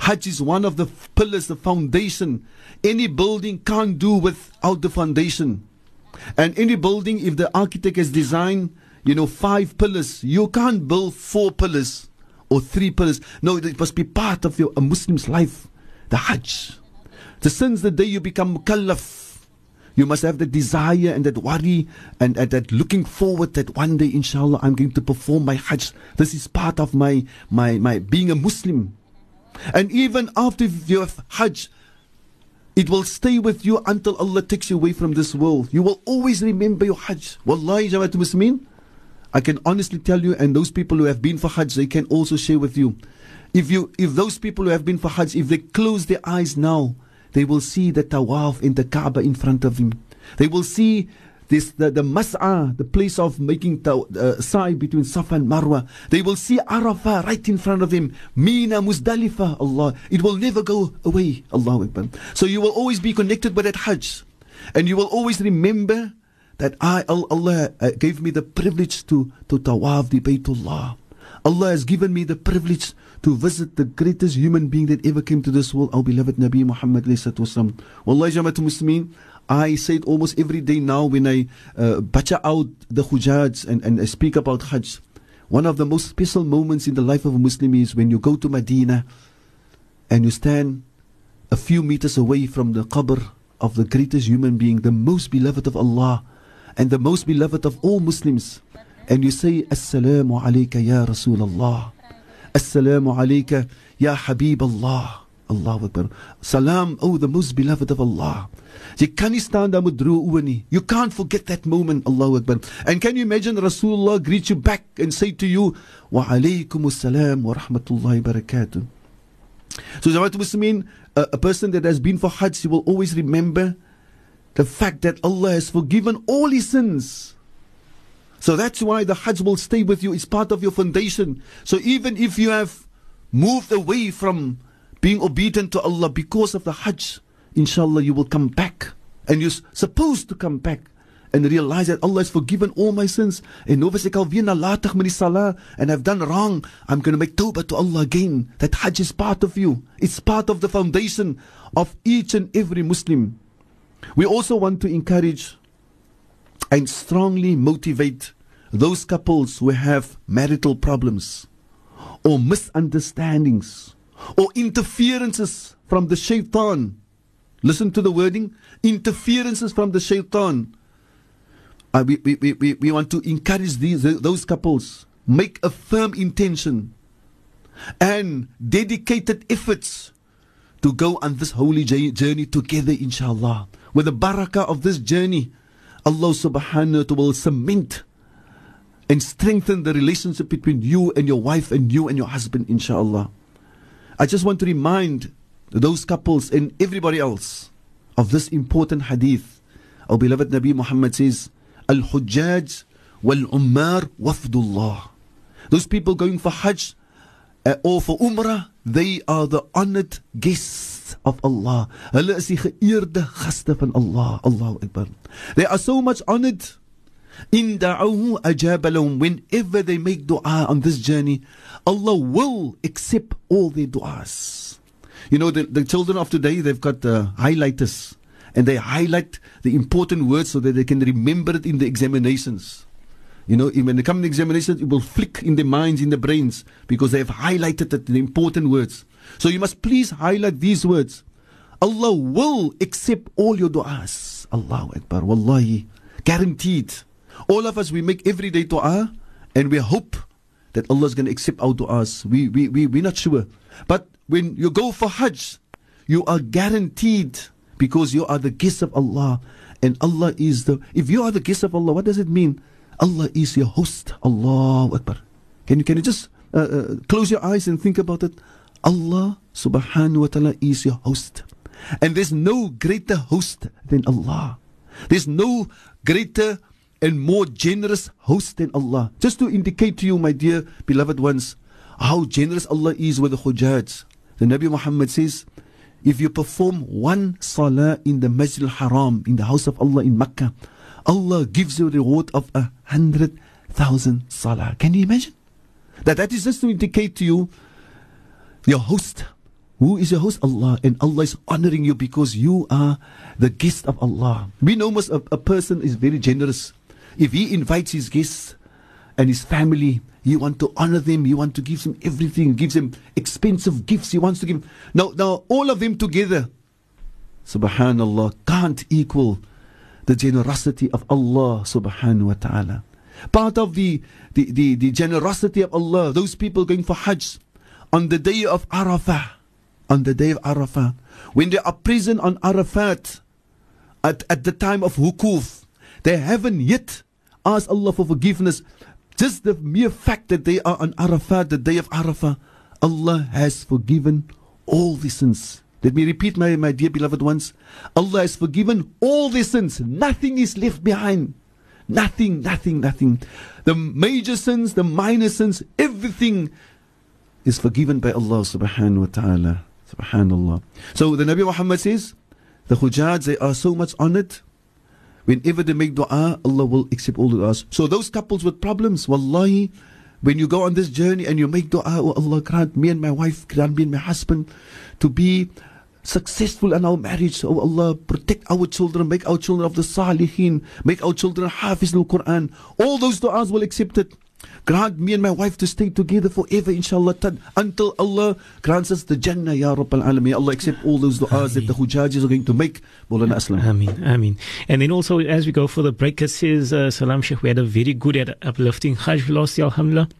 Hajj is one of the pillars, the foundation. Any building can't do without the foundation. And any building, if the architect has designed, you know, five pillars, you can't build four pillars or three pillars. No, it must be part of your a Muslim's life. The Hajj. The since the day you become mukallaf, you must have the desire and that worry and, and that looking forward that one day, inshallah, I'm going to perform my Hajj. This is part of my, my, my being a Muslim. And even after you have Hajj, it will stay with you until Allah takes you away from this world. You will always remember your Hajj. Wallahi, Jamaat Muslimin, I can honestly tell you, and those people who have been for Hajj, they can also share with you. If you, if those people who have been for Hajj, if they close their eyes now, they will see the tawaf in the Kaaba in front of him. They will see this the, the the place of making taw, uh, sa'i between Safa and Marwa. They will see Arafah right in front of him. Mina Muzdalifah, Allah. It will never go away. Allahu Akbar. So you will always be connected with that Hajj. And you will always remember that I, Allah, uh, gave me the privilege to, to tawaf the Baytullah. Allah has given me the privilege to visit the greatest human being that ever came to this world, our beloved Nabi Muhammad. wasallam. Wallahi, Jamaatul Muslimin, I say it almost every day now when I uh, bacha out the Hujjaj and, and I speak about Hajj. One of the most special moments in the life of a Muslim is when you go to Medina and you stand a few meters away from the qabr of the greatest human being, the most beloved of Allah and the most beloved of all Muslims. And you say, Assalamu alayka ya Rasulullah. Assalamu alayka ya Habib Allah. Allahu Akbar. Salam, oh the most beloved of Allah. Kan nie staan daar. You can't forget that moment, Allahu Akbar. And can you imagine Rasulullah greet you back and say to you, Wa alaykum assalam wa rahmatullahi wa barakatuh. So, Jamaat Muslimin, a, a person that has been for Hajj, he will always remember the fact that Allah has forgiven all his sins. So that's why the Hajj will stay with you. It's part of your foundation. So even if you have moved away from being obedient to Allah because of the Hajj, inshallah you will come back. And you're supposed to come back and realize that Allah has forgiven all my sins. En nou was and I've done wrong. I'm going to make tawbah to Allah again. That Hajj is part of you. It's part of the foundation of each and every Muslim. We also want to encourage and strongly motivate those couples who have marital problems or misunderstandings or interferences from the shaitan. Listen to the wording interferences from the shaitan. Uh, we, we, we, we, want to encourage these, those couples make a firm intention and dedicated efforts to go on this holy journey together, inshallah. With the barakah of this journey, Allah subhanahu wa ta'ala will cement and strengthen the relationship between you and your wife and you and your husband, inshallah. I just want to remind those couples and everybody else of this important hadith. Our beloved Nabi Muhammad says, Al Hujjaj wal Ummar wafdullah. Those people going for Hajj uh, or for Umrah, they are the honored guests of Allah. Hulle is die geëerde gaste van Allah. Allahu Akbar. They are so much honored. In da'uhu ajab Whenever they make dua on this journey, Allah will accept all their du'as. You know, the, the children of today, they've got uh, highlighters and they highlight the important words so that they can remember it in the examinations. You know, when they come in the examinations, it will flick in their minds, in their brains, because they have highlighted it, the important words. So you must please highlight these words. Allah will accept all your du'as. Allahu Akbar. Wallahi. Guaranteed. All of us, we make everyday dua and we hope that Allah is going to accept our du'as. We, we, we, we're not sure. But when you go for Hajj, you are guaranteed because you are the guest of Allah. And Allah is the, if you are the guest of Allah, what does it mean? Allah is your host. Allahu Akbar. Can you, can you just uh, uh, close your eyes and think about it? Allah subhanahu wa ta'ala is your host. And there's no greater host than Allah. There's no greater and more generous host than Allah. Just to indicate to you, my dear beloved ones, how generous Allah is with the Hujjaj. The Nabi Muhammad says, if you perform one salah in the Masjid al-Haram, in the house of Allah in Mecca, Allah gives you a reward of a hundred thousand salah. Can you imagine? That that is just to indicate to you your host. Who is your host? Allah. And Allah is honoring you because you are the guest of Allah. We know most a, a person is very generous. If he invites his guests and his family, you want to honor them, you want to give them everything, gives them expensive gifts, he wants to give. Now, now all of them together, subhanallah, can't equal the generosity of Allah subhanahu wa ta'ala. Part of the, the, the, the generosity of Allah, those people going for Hajj on the day of Arafah, on the day of Arafah, when they are present on Arafat at, at the time of Wuquf, they haven't yet asked Allah for forgiveness. Just the mere fact that they are on Arafat, the day of Arafah, Allah has forgiven all the sins. Let me repeat, my, my dear beloved ones. Allah has forgiven all the sins. Nothing is left behind. Nothing, nothing, nothing. The major sins, the minor sins, everything is forgiven by Allah subhanahu wa ta'ala. Subhanallah. So the Nabi Muhammad says, the Hujjaj, they are so much honored. Whenever they make dua, Allah will accept all the du'as. So those couples with problems, wallahi, when you go on this journey and you make dua, oh Allah grant me and my wife, grant me and my husband to be successful in our marriage. Oh Allah, protect our children, make our children of the salihin, make our children hafiz al Quran. All those du'as will accept it. Grant me and my wife to stay together forever, inshallah, until Allah grants us the Jannah, Ya Rabbal Alameen. Allah accept all those du'as that the Hujajis are going to make. Maulana Aslam. Ameen, Ameen. And then also, as we go for the break, it says, uh, Salam Sheikh, we had a very good at uplifting Hajj year, Alhamdulillah.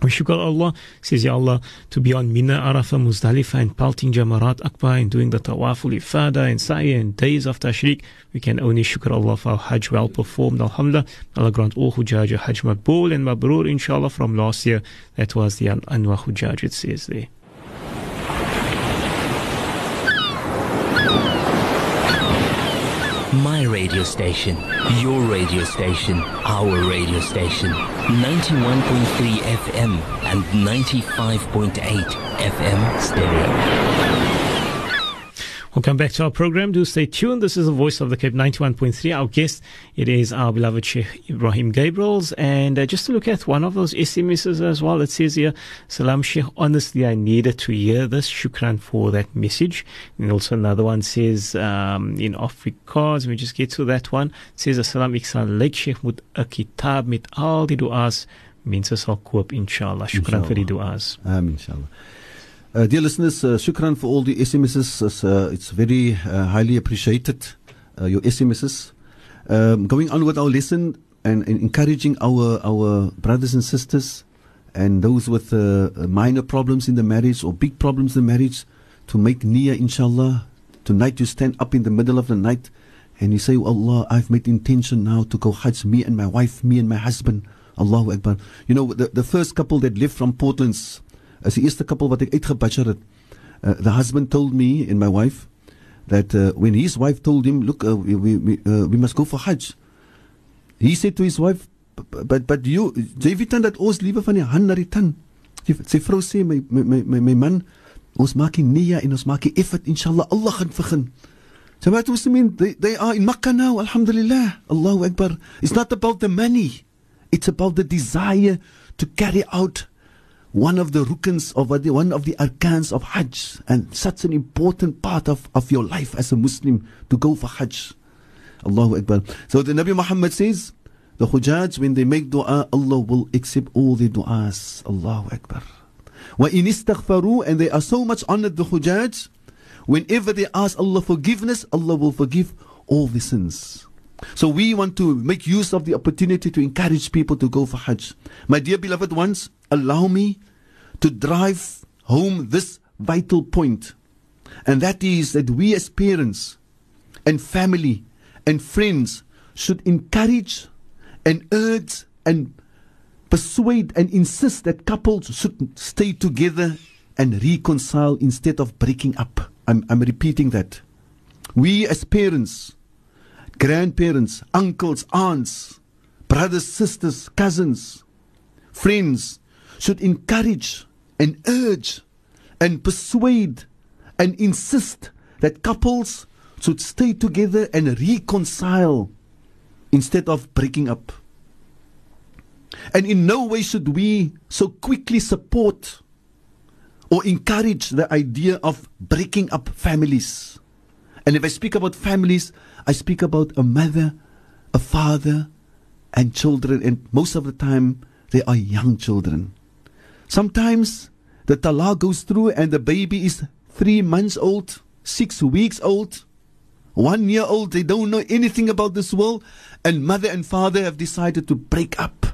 We shukr Allah, says Ya Allah, to be on Mina, Arafah, Muzdalifah, and pelting Jamarat Akbar and doing the Tawaful Ifada and Sa'i and days of Tashriq. We can only shukr Allah for our Hajj well performed, Alhamdulillah. Allah grant all Hujjaj Hajj Maqbool and Mabrur, inshallah, from last year. That was the Anwa Hujjaj, it says there. My radio station, your radio station, our radio station. 91.3 FM and 95.8 FM stereo. Welcome back to our program. Do stay tuned. This is the voice of the Cape 91.3. Our guest, it is our beloved Sheikh Ebrahiem Gabriels. And uh, just to look at one of those SMSs as well, it says here, Salam Sheikh, honestly, I needed to hear this. Shukran for that message. And also another one says, um, in Afrikaans, let me just get to that one. It says, Salam ik sal like Sheikh moet 'n kitab met al die du'as mense sal koop inshallah. Shukran vir die du'as. Amen, inshallah. Uh, dear listeners, uh, shukran for all the SMSs. It's, uh, it's very uh, highly appreciated, uh, your SMSs. Um, going on with our lesson and, and, encouraging our, our brothers and sisters and those with uh, minor problems in the marriage or big problems in the marriage to make niyyah, inshallah. Tonight you stand up in the middle of the night and you say, oh Allah, I've made intention now to go Hajj, me and my wife, me and my husband. Allahu Akbar. You know, the, the first couple that left from Portland's, as die eerste couple wat ek uitgebutcher het, uh, the husband told me and my wife that uh, when his wife told him, look, uh, we, we, we, uh, we must go for Hajj, he said to his wife, but but you jy weet dan dat ons liewe van die hand na die tin. Sy vrou sê my my my my man ons maak nie nia en ons maak die effort inshallah Allah gaan. So it mean they they are in Makkah now alhamdulillah Allahu akbar. It's not about the money. It's about the desire to carry out one of the rukns of one of the arkans of Hajj and such an important part of, of your life as a Muslim to go for Hajj. Allahu Akbar. So the Nabi Muhammad says, the Hujjaj, when they make dua, Allah will accept all their du'as. Allahu Akbar. وَإِنِ اسْتَغْفَرُوا And they are so much honored, the Hujjaj. Whenever they ask Allah forgiveness, Allah will forgive all the sins. So we want to make use of the opportunity to encourage people to go for Hajj. My dear beloved ones, allow me to drive home this vital point. And that is that we as parents and family and friends should encourage and urge and persuade and insist that couples should stay together and reconcile instead of breaking up. I'm, I'm repeating that. We as parents, grandparents, uncles, aunts, brothers, sisters, cousins, friends should encourage and urge and persuade and insist that couples should stay together and reconcile instead of breaking up. And in no way should we so quickly support or encourage the idea of breaking up families. And if I speak about families, I speak about a mother, a father, and children. And most of the time, they are young children. Sometimes the talaq goes through and the baby is three months old, six weeks old, one year old, they don't know anything about this world, and mother and father have decided to break up.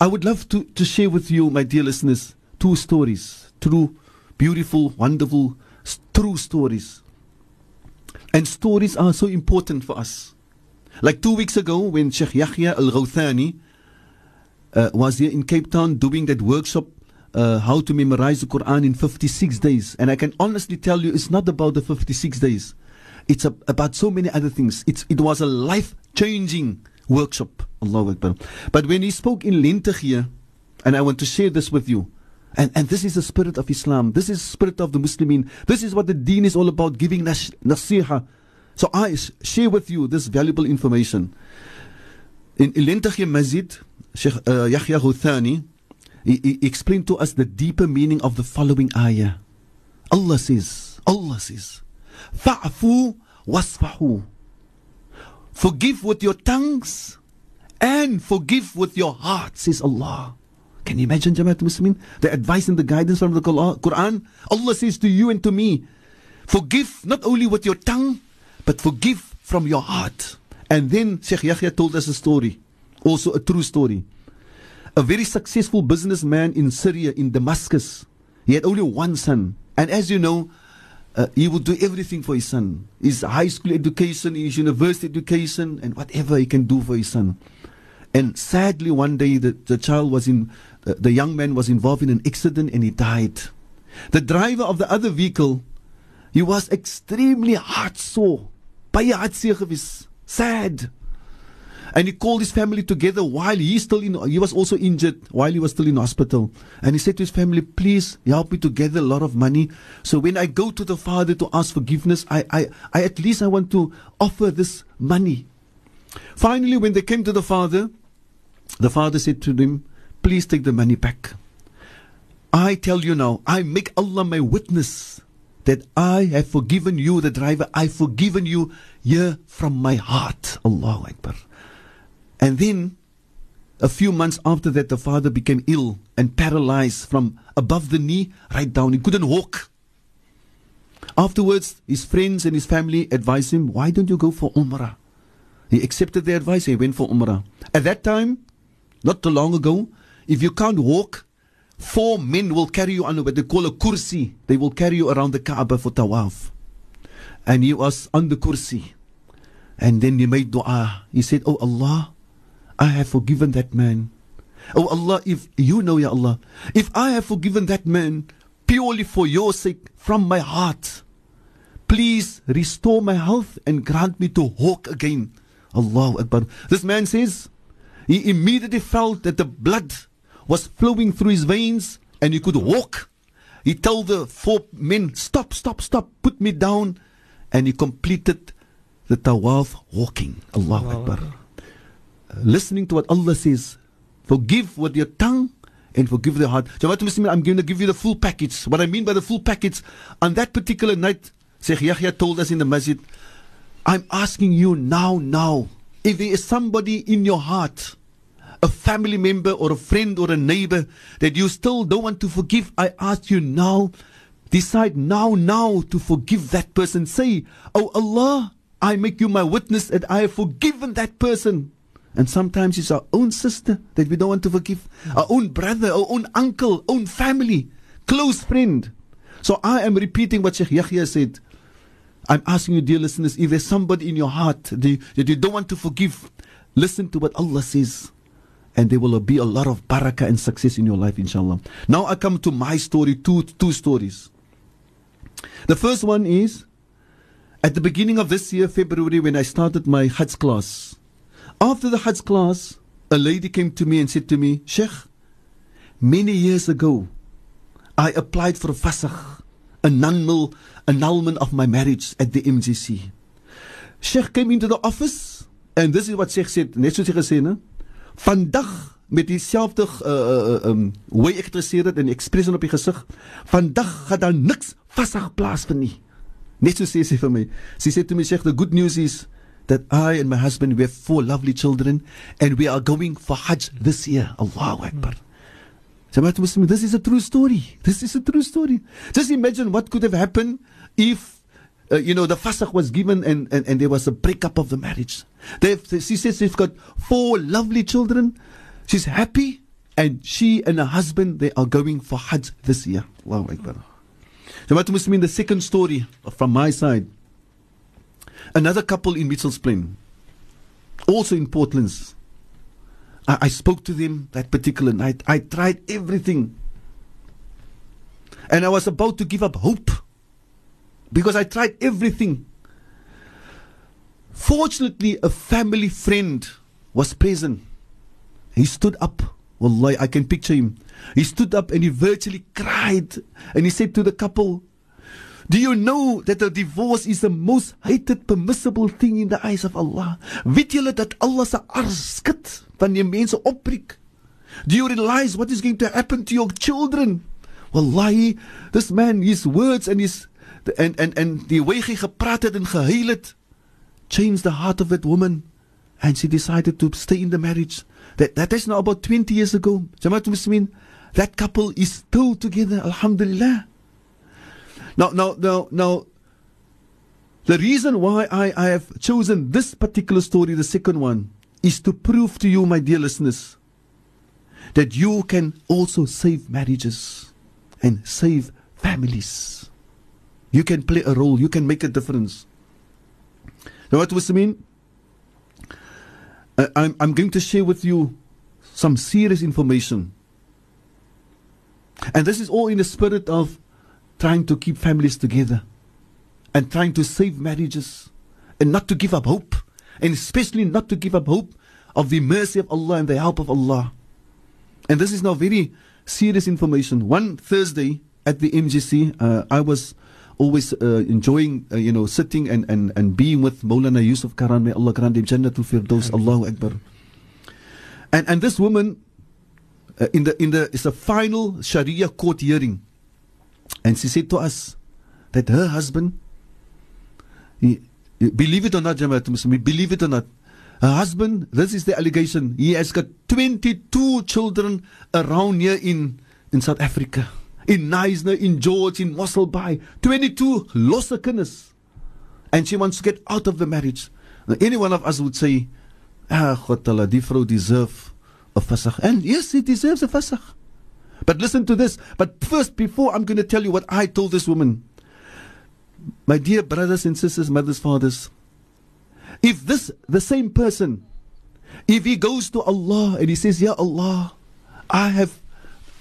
I would love to, to share with you, my dear listeners, two stories. True, beautiful, wonderful, true stories. And stories are so important for us. Like two weeks ago, when Sheikh Yahya Al Ghawthani uh, was here in Cape Town doing that workshop uh, how to memorize the Quran in 56 days. And I can honestly tell you, it's not about the 56 days. It's a, about so many other things. It's, it was a life changing workshop. Allah Akbar. But when he spoke in Lente here, and I want to share this with you, and, and this is the spirit of Islam. This is the spirit of the Muslimin. This is what the deen is all about, giving nas- nasiha. So I share with you this valuable information. In, in Lente Masjid, Sheikh uh, Yahya Huthani, he, he explained to us the deeper meaning of the following ayah. Allah says, Allah says, Fa'fu wasfahu. Forgive with your tongues and forgive with your heart, says Allah. Can you imagine, Jamaat Muslimin? The advice and the guidance from the Quran. Allah says to you and to me, forgive not only with your tongue, but forgive from your heart. And then Sheikh Yahya told us a story, also a true story a very successful businessman in Syria, in Damascus. He had only one son. And as you know, uh, he would do everything for his son his high school education, his university education, and whatever he can do for his son. And sadly, one day the, the child was in, uh, the young man was involved in an accident and he died. The driver of the other vehicle, he was extremely heart sore, hartseer sad. And he called his family together while he still in, he was also injured while he was still in hospital. And he said to his family, please help me to gather a lot of money. So when I go to the father to ask forgiveness, I, I, I at least I want to offer this money. Finally, when they came to the father, the father said to them, please take the money back. I tell you now, I make Allah my witness that I have forgiven you, the driver. I've forgiven you here from my heart. Allahu Akbar. And then, a few months after that, the father became ill and paralyzed from above the knee right down. He couldn't walk. Afterwards, his friends and his family advised him, Why don't you go for Umrah? He accepted their advice. He went for Umrah. At that time, not too long ago. If you can't walk, four men will carry you on what they call a kursi. They will carry you around the Kaaba for tawaf. And he was on the kursi. And then he made dua. He said, Oh Allah, I have forgiven that man. Oh Allah, if you know, Ya Allah, if I have forgiven that man purely for your sake from my heart, please restore my health and grant me to walk again. Allahu Akbar. This man says, he immediately felt that the blood was flowing through his veins and he could walk. He told the four men, Stop, stop, stop, put me down. And he completed the tawaf walking. Allahu Akbar. Uh, listening to what Allah says, forgive with your tongue and forgive the heart. Jamaat I'm going to give you the full package. What I mean by the full package, on that particular night, Sheikh Yahya told us in the masjid, I'm asking you now, now, if there is somebody in your heart, a family member or a friend or a neighbor that you still don't want to forgive, I ask you now, decide now, now to forgive that person. Say, Oh Allah, I make you my witness that I have forgiven that person. And sometimes it's our own sister that we don't want to forgive, our own brother, our own uncle, own family, close friend. So I am repeating what Sheikh Yahya said. I'm asking you, dear listeners, if there's somebody in your heart that you, that you don't want to forgive, listen to what Allah says. And there will be a lot of barakah and success in your life, inshallah. Now I come to my story, two, two stories. The first one is at the beginning of this year, February, when I started my Hajj class. After the Hajj class, a lady came to me and said to me, Sheikh, many years ago, I applied for fasakh, annulment, of my marriage at the MJC. Sheikh came into the office, and this is what Sheikh said? Vandag met dieselfde uh, uh, um, hoe ek geïnteresseerd het en expression op die gesig, vandag gaan daar niks vasag plaasvind nie. Net so sê sy vir my. Sy sê to me, Sheikh, the good news is that I and my husband we have four lovely children and we are going for Hajj this year. Allahu Akbar. Jamaat Muslim, this is a true story. This is a true story. Just imagine what could have happened if, uh, you know, the fasakh was given and, and, and there was a breakup of the marriage. They've, she says they've got four lovely children. She's happy and she and her husband, they are going for Hajj this year. Allahu Akbar. Jamaat Muslim, the second story from my side. Another couple in Mitchell's Plain, also in Portland's. I, I spoke to them that particular night. I tried everything. And I was about to give up hope because I tried everything. Fortunately, a family friend was present. He stood up. Wallahi, I can picture him. He stood up and he virtually cried. And he said to the couple, Do you know that a divorce is the most hated permissible thing in the eyes of Allah? Weet julle dat Allah se ars skud wanneer mense opbreek? Do you realize what is going to happen to your children? Wallahi, this man, his words and his and and and die way hy gepraat het en gehuil het changed the heart of that woman and she decided to stay in the marriage. That that is now about 20 years ago. Jamaat Muslimin, that couple is still together, alhamdulillah. Now, now, now, now, the reason why I, I have chosen this particular story, the second one, is to prove to you, my dear listeners, that you can also save marriages and save families. You can play a role, you can make a difference. Now, what does it mean? I, I'm, I'm going to share with you some serious information. And this is all in the spirit of trying to keep families together and trying to save marriages and not to give up hope, and especially not to give up hope of the mercy of Allah and the help of Allah. And this is now very serious information. One Thursday at the MJC, uh, I was always uh, enjoying, uh, you know, sitting and, and, and being with Maulana Yusuf Karaan. May Allah grant him Jannatul Firdaus. Allahu Akbar. And, and this woman, uh, in the in the it's a final Sharia court hearing, and she said to us that her husband, he, believe it or not, Jamaat Muslim, believe it or not, her husband, this is the allegation, he has got 22 children around here in, in South Africa. In Knysna, in George, in Mossel Bay. 22 losse kinders. And she wants to get out of the marriage. Now, any one of us would say, ah, God, die deserve of fasakh. And yes, he deserves a fasakh. But listen to this. But first, before I'm going to tell you what I told this woman, my dear brothers and sisters, mothers, fathers, if this, the same person, if he goes to Allah and he says, Ya Allah, I have,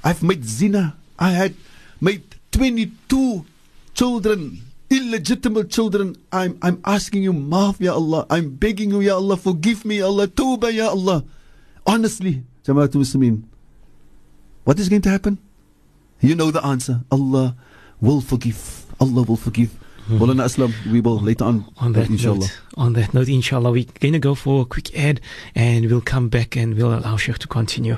I've made zina, I had made 22 children, illegitimate children. I'm, I'm asking you, maaf, Ya Allah. I'm begging you, Ya Allah, forgive me, Ya Allah. Tawbah, Ya Allah. Honestly, Jamaatul Muslimin, what is going to happen? You know the answer. Allah will forgive. Allah will forgive. Hmm. Maulana Aslam, we will later on, on that inshallah. note, on that note, inshallah, we're going to go for a quick ad and we'll come back and we'll allow Sheikh to continue.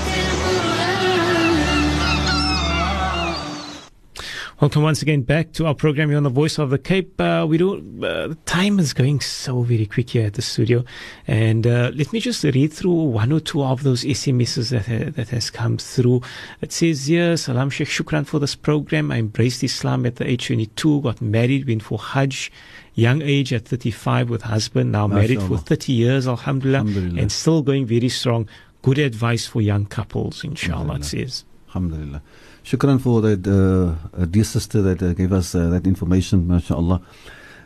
Welcome once again back to our program here on the Voice of the Cape. Uh, we do uh, the time is going so very quick here at the studio, and uh, let me just read through one or two of those SMSs that ha- that has come through. It says here, Salam Sheikh, shukran for this program. I embraced Islam at the age 22, got married, went for Hajj, young age at 35 with husband, now married for 30 years, Alhamdulillah, Alhamdulillah. and still going very strong. Good advice for young couples, inshallah. It says. Alhamdulillah. Shukran for that uh, uh, dear sister that uh, gave us uh, that information, mashallah.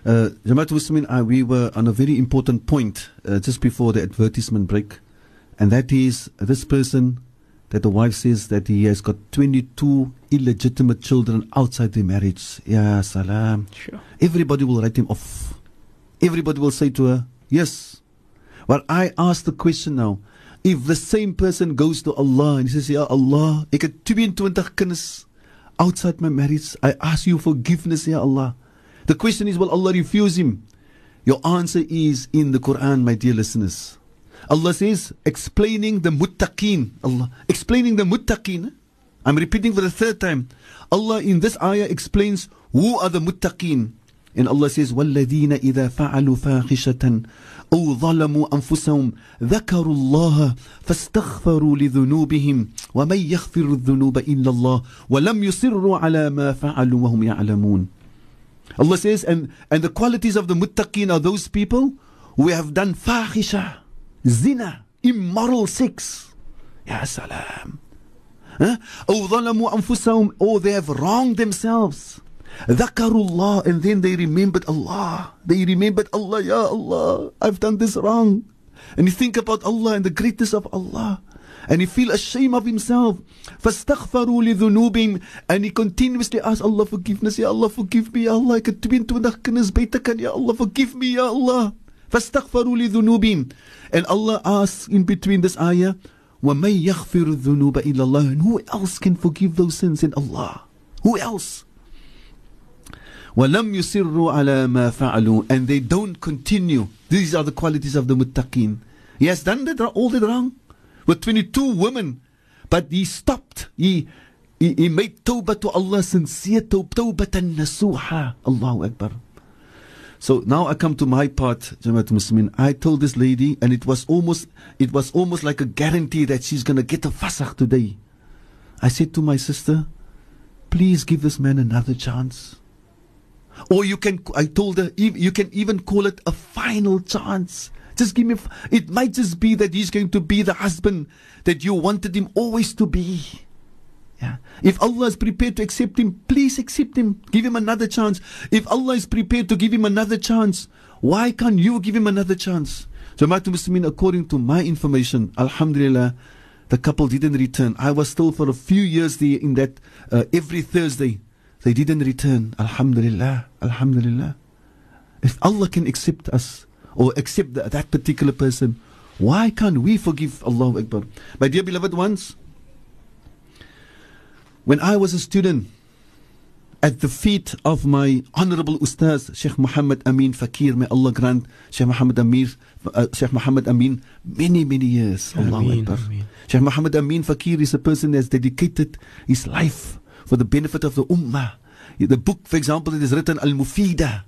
Uh, Jamaat Muslimin, uh, we were on a very important point uh, just before the advertisement break, and that is this person that the wife says that he has got 22 illegitimate children outside the marriage. Ya salam. Sure. Everybody will write him off. Everybody will say to her, Yes. But I ask the question now if the same person goes to Allah and he says, Ya Allah, ek het 22 kinders outside my marriage. I ask you forgiveness, Ya Allah. The question is, will Allah refuse him? Your answer is in the Quran, my dear listeners. Allah says, explaining the muttaqeen. Allah, explaining the muttaqeen. I'm repeating for the third time. Allah in this ayah explains who are the muttaqeen. And Allah says, وَالَّذِينَ إِذَا فَعَلُوا فَاحِشَةً أَوْ ظَلَمُوا أَنفُسَهُمْ ذَكَرُوا اللَّهَ فَاسْتَغْفَرُوا لِذُنُوبِهِمْ وَمَنْ يَغْفِرُ الذُّنُوبَ إِلَّا اللَّهُ وَلَمْ يُصِرُّوا عَلَى مَا فَعَلُوا وَهُمْ يَعْلَمُونَ Allah says, and, and the qualities of the muttaqeen are those people who have done fahisha, zina, immoral sex. Ya salam. Huh? أو ظلموا أنفسهم or they have wronged themselves. ذكروا الله and then they remembered Allah. They remembered Allah, Ya Allah, I've done this wrong. And you think about Allah and the greatness of Allah. And he feel ashamed of himself. فاستغفروا لذنوبهم and he continuously asks Allah forgiveness. Ya Allah, forgive me, Ya Allah. Ek het 22 kinders beter kan, Ya Allah, forgive me, Ya Allah. فاستغفروا لذنوبهم and Allah asks in between this ayah وَمَن يَغْفِرُ الذُّنُوبَ إِلَّا اللَّهِ And who else can forgive those sins in Allah? Who else? وَلَمْ يُسِرُّوا عَلَى مَا فَعَلُوا And they don't continue. These are the qualities of the muttaqeen. He has done that, all that wrong with 22 women, but he stopped. He, he, he made tawbah to Allah, sincere tawbah, tawbatan nasuha. Allahu Akbar. So now I come to my part, Jamaat Muslimin. I told this lady, and it was almost, it was almost like a guarantee that she's going to get a fasakh today. I said to my sister, please give this man another chance. Or you can, I told her, you can even call it a final chance. Just give me, it might just be that he's going to be the husband that you wanted him always to be. Yeah. If Allah is prepared to accept him, please accept him. Give him another chance. If Allah is prepared to give him another chance, why can't you give him another chance? So, Jamaat Muslimin, according to my information, Alhamdulillah, the couple didn't return. I was still for a few years there in that uh, every Thursday. They didn't return. Alhamdulillah. Alhamdulillah. If Allah can accept us or accept that, that particular person, why can't we forgive Allah Akbar? My dear beloved ones, when I was a student, at the feet of my honorable Ustaz, Sheikh Muhammad Amin Fakir, may Allah grant Sheikh Muhammad Amir, uh, Sheikh Muhammad Amin many, many years. Allahu Ameen, Akbar. Ameen. Sheikh Muhammad Amin Fakir is a person that has dedicated his life for the benefit of the Ummah. The book, for example, that is written Al Mufida,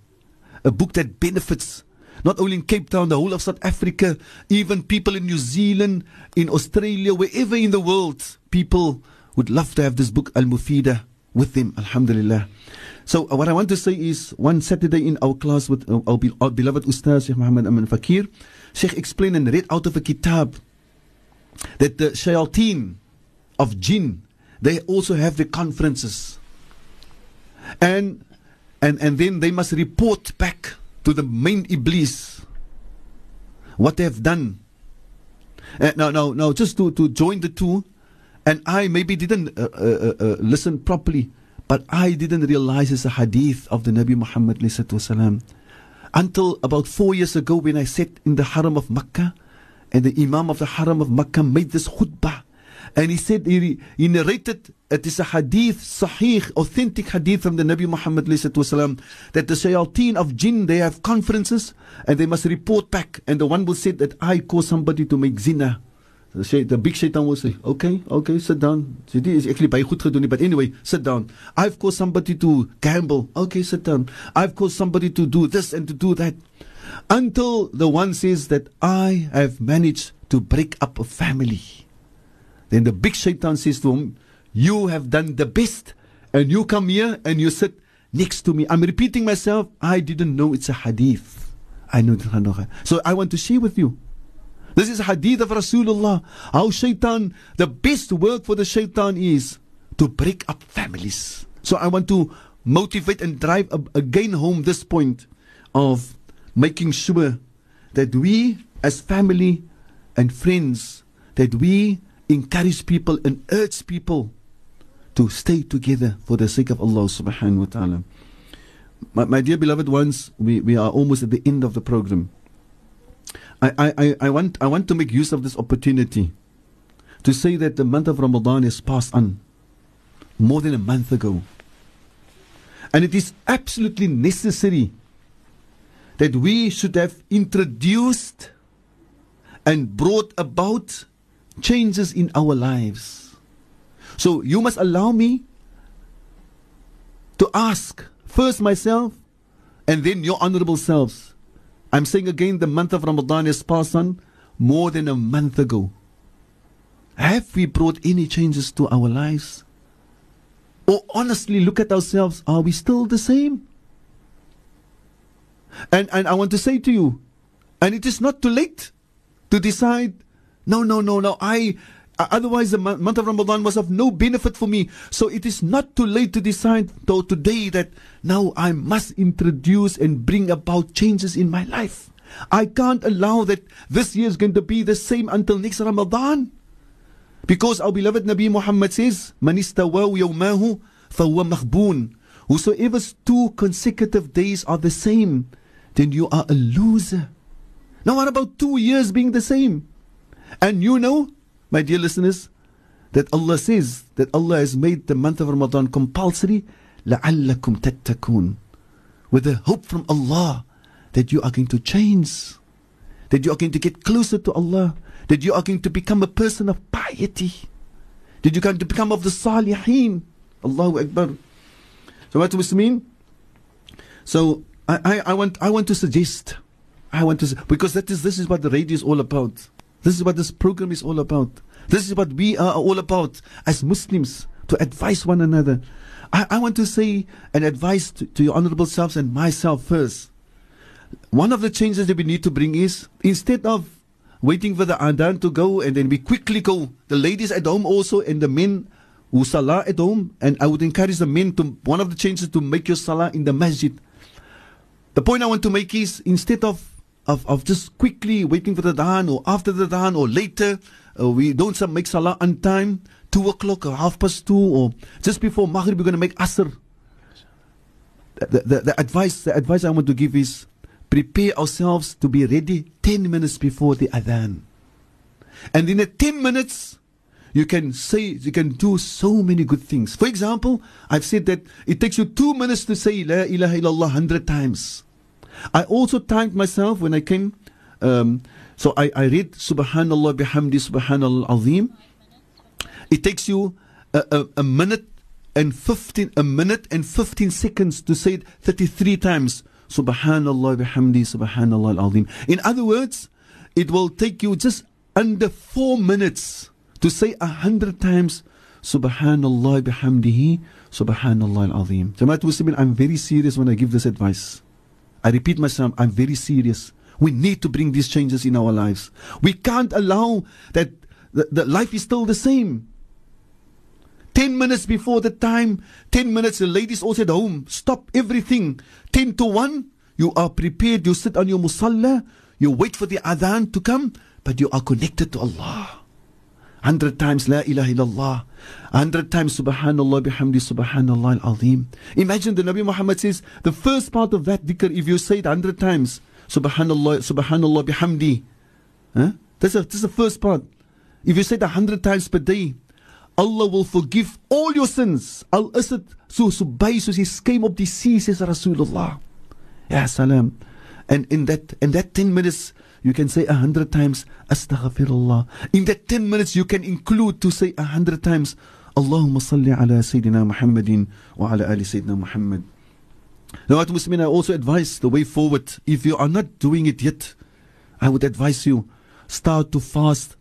a book that benefits not only in Cape Town, the whole of South Africa, even people in New Zealand, in Australia, wherever in the world, people would love to have this book, Al Mufida, with them. Alhamdulillah. So, uh, what I want to say is one Saturday in our class with uh, our, beloved Ustaz Sheikh Muhammad Amin Fakir, Sheikh explained and read out of a kitab that the shayateen of jinn, they also have the conferences. And, and, and then they must report back to the main Iblis what they have done. Uh, no, no, no, just to, to join the two. And I maybe didn't uh uh, uh, uh, listen properly, but I didn't realize it's a hadith of the Nabi Muhammad until about four years ago when I sat in the Haram of Makkah and the Imam of the Haram of Makkah made this khutbah and he said, he, he narrated, it is a hadith, sahih, authentic hadith from the Nabi Muhammad والسلام, that the shayateen of jinn, they have conferences and they must report back. And the one will say that I cause somebody to make zina. The, shay, the big shaitan will say, okay, okay, sit down. So is actually by goed gedoen, but anyway, sit down. I've caused somebody to gamble. Okay, sit down. I've caused somebody to do this and to do that. Until the one says that I have managed to break up a family. Then the big shaitan says to him, You have done the best, and you come here and you sit next to me. I'm repeating myself. I didn't know it's a hadith. I know it. So I want to share with you. This is hadith of Rasulullah. How shaitan, the best work for the shaitan is to break up families. So I want to motivate and drive again home this point of making sure that we as family and friends, that we encourage people and urge people to stay together for the sake of Allah subhanahu wa ta'ala. My, my dear beloved ones, we, we are almost at the end of the program. I, I, I, want, I want to make use of this opportunity to say that the month of Ramadan has passed on more than a month ago. And it is absolutely necessary that we should have introduced and brought about changes in our lives. So you must allow me to ask first myself and then your honorable selves. I'm saying again, the month of Ramadan is passed on more than a month ago. Have we brought any changes to our lives? Or honestly look at ourselves, are we still the same? And, and I want to say to you, and it is not too late to decide no, no, no, no. I uh, otherwise the month of Ramadan was of no benefit for me. So it is not too late to decide though today that now I must introduce and bring about changes in my life. I can't allow that this year is going to be the same until next Ramadan. Because our beloved Nabi Muhammad says, Man istawa yawmahu fahuwa makhboon. Whosoever's two consecutive days are the same, then you are a loser. Now what about two years being the same? And you know, my dear listeners, that Allah says that Allah has made the month of Ramadan compulsory لَعَلَّكُمْ تَتَّكُونَ with a hope from Allah that you are going to change, that you are going to get closer to Allah, that you are going to become a person of piety, that you are going to become of the salihin. Allahu Akbar. So what does this mean? So I, I, I want I want to suggest I want to because that is this is what the radio is all about. This is what this program is all about. This is what we are all about as Muslims to advise one another. I, I want to say an advice to, to your honorable selves and myself first. One of the changes that we need to bring is instead of waiting for the adhan to go and then we quickly go, the ladies at home also and the men who salah at home, and I would encourage the men to one of the changes to make your salah in the masjid. The point I want to make is instead of of, of just quickly waiting for the dawn or after the dawn or later. Uh, we don't make salah on time, 2 o'clock or half past 2 or just before Maghrib, we're going to make Asr. The, the, the, advice, the advice I want to give is prepare ourselves to be ready 10 minutes before the adhan. And in the 10 minutes, you can say, you can do so many good things. For example, I've said that it takes you two minutes to say La ilaha illallah 100 times. I also timed myself when I came. Um, so I, I read Subhanallah bihamdi Subhanallah azim. It takes you a, a, a minute and 15, a minute and 15 seconds to say it 33 times. Subhanallah bihamdi, Subhanallah al-azim. In other words, it will take you just under four minutes to say a hundred times Subhanallah bihamdihi, Subhanallah al-azim. Jamaat Muslimin, I'm very serious when I give this advice. I repeat myself, I'm very serious. We need to bring these changes in our lives. We can't allow that the, the life is still the same. 10 minutes before the time, 10 minutes, the ladies all at home, stop everything. 10 to 1, you are prepared, you sit on your musalla, you wait for the adhan to come, but you are connected to Allah. 100 times La ilaha illallah. 100 times Subhanallah bihamdi Subhanallah al-azim. Imagine the Nabi Muhammad says, the first part of that dhikr, if you say it 100 times, Subhanallah, Subhanallah bihamdi. Huh? That's, a, that's the first part. If you say it 100 times per day, Allah will forgive all your sins. Al dit so so by soos die skuim op die see says Rasulullah. Ya salam. And in that in that 10 minutes you can say a hundred times astaghfirullah. In that 10 minutes you can include to say a hundred times Allahumma salli ala Sayyidina Muhammadin wa ala ali Sayyidina Muhammad. Now, at Muslimin, I also advise the way forward. If you are not doing it yet, I would advise you start to fast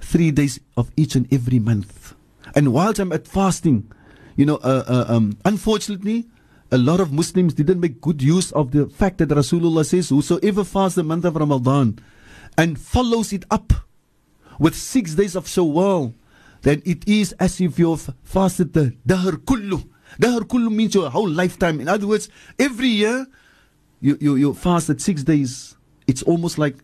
three days of each and every month. And whilst I'm at fasting, you know, uh, uh, um, unfortunately, a lot of Muslims didn't make good use of the fact that Rasulullah says, Whosoever fasts the month of Ramadan and follows it up with six days of Shawwal, then it is as if you've fasted the Dahr Kullu. Dahr Kullu means your whole lifetime. In other words, every year you, you, you fasted six days. It's almost like,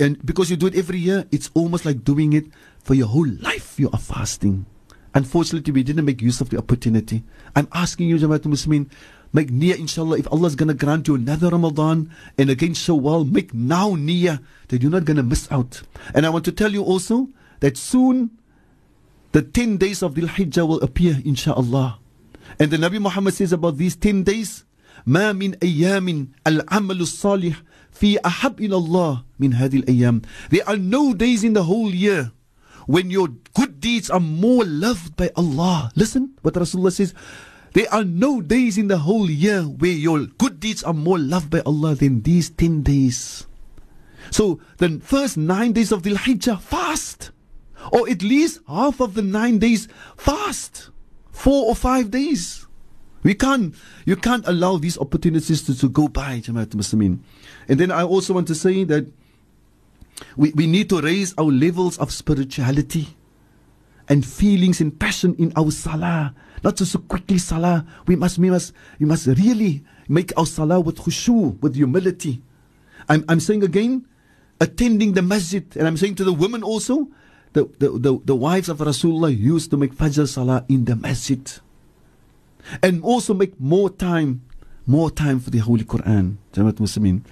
and because you do it every year, it's almost like doing it for your whole life. You are fasting. Unfortunately, we didn't make use of the opportunity. I'm asking you, Jamaat Muslimin, Make niyyah, inshallah. If Allah is going to grant you another Ramadan and again Shawwal, make now niyyah that you're not going to miss out. And I want to tell you also that soon the 10 days of Dhul Hijjah will appear, inshallah. And the Nabi Muhammad says about these 10 days, ما من أيام العمل الصالح في أحب إلى الله من هذه الأيام. There are no days in the whole year when your good deeds are more loved by Allah. Listen what Rasulullah says. There are no days in the whole year where your good deeds are more loved by Allah than these 10 days. So the first nine days of the Hijjah, fast. Or at least half of the nine days, fast. Four or five days. We can't, you can't allow these opportunities to, to go by, Jamaat Muslimin. And then I also want to say that we, we need to raise our levels of spirituality and feelings and passion in our salah. Not just so quickly salah. We must, we must, we must really make our salah with khushu, with humility. I'm, I'm saying again, attending the masjid. And I'm saying to the women also, the, the, the, the wives of Rasulullah used to make Fajr Salah in the masjid. And also make more time, more time for the Holy Quran. Jamaat Muslimin.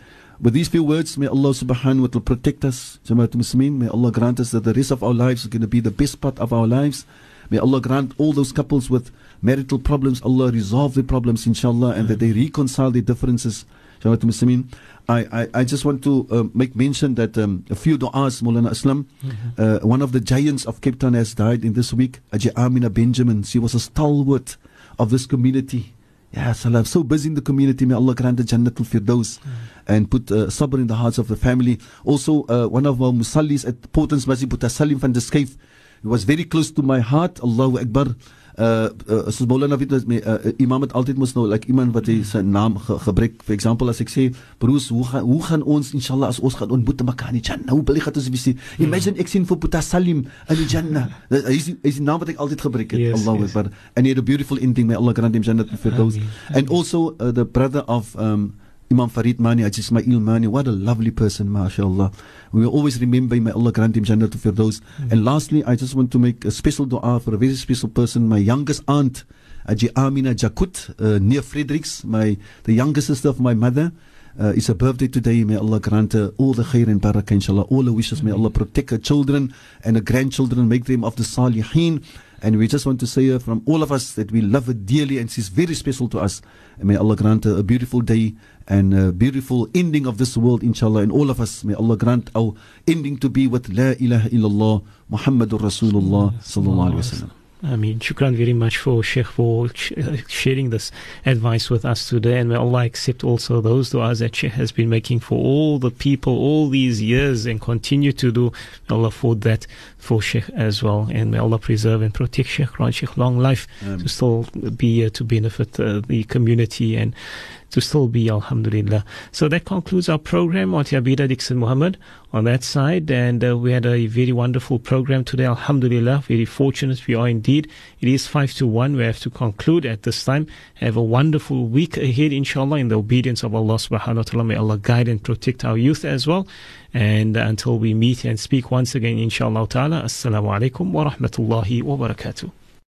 With these few words, may Allah subhanahu wa ta'ala protect us. Jamaat Muslimin, may Allah grant us that the rest of our lives is going to be the best part of our lives. May Allah grant all those couples with marital problems, Allah resolve the problems, inshallah, and that they reconcile their differences. Jamaat Muslimin. I, I, I just want to uh, make mention that um, a few du'as, Maulana Aslam, mm-hmm. uh, one of the giants of Cape Town has died in this week, Ajay Amina Benjamin. She was a stalwart of this community. Yeah, salam. So busy in the community. May Allah grant the Jannatul Firdaus mm. and put uh, sabr in the hearts of the family. Also, uh, one of our musallis at Portons Masjid, Salim van was very close to my heart. Allahu Akbar. Uh, uh Boulana weet met uh, imam het altyd mos nou like iemand wat hy sy naam ge, gebruik. For example as ek sê broers hoe gaan hoe gaan ons inshallah as ons gaan ontmoet mekaar in die janna hoe bly gaan ons wees imagine ek sien vir Puta Salim in die janna hy is is die naam wat ek altyd gebruik het. Yes, Allahu yes. Akbar. And he had a beautiful ending. May Allah grant him jannat for those and also uh, the brother of um, Imam Farid Mani, Ajit Ismail Mani, what a lovely person, mashallah. We will always remember him, may Allah grant him Jannatul Firdaus. Mm-hmm. And lastly, I just want to make a special dua for a very special person, my youngest aunt, Aji Amina Jakut, uh, near Fredericks, my, the youngest sister of my mother. Uh, it's a birthday today. May Allah grant her all the khair and barakah, inshallah. All the wishes. May Allah protect her children and her grandchildren, make them of the salihin. And we just want to say uh, from all of us that we love her dearly and she's very special to us. And may Allah grant her a beautiful day and a beautiful ending of this world, inshallah. And all of us, may Allah grant our ending to be with La ilaha illallah Muhammadur Rasulullah sallallahu alaihi wasallam. I mean, shukran very much for Sheikh for sh- sharing this advice with us today. And may Allah accept also those du'as that Sheikh has been making for all the people all these years and continue to do. May Allah afford that for Sheikh as well. And may Allah preserve and protect Sheikh, grant Sheikh long life to still be here to benefit uh, the community and to still be Alhamdulillah. So that concludes our program on Abida Dixon Muhammad on that side. And uh, we had a very wonderful program today, Alhamdulillah. Very fortunate we are indeed. It is 5 to 1. We have to conclude at this time. Have a wonderful week ahead, inshallah, in the obedience of Allah subhanahu wa ta'ala. May Allah guide and protect our youth as well. And until we meet and speak once again, inshallah ta'ala, assalamu alaikum wa rahmatullahi wa barakatuh.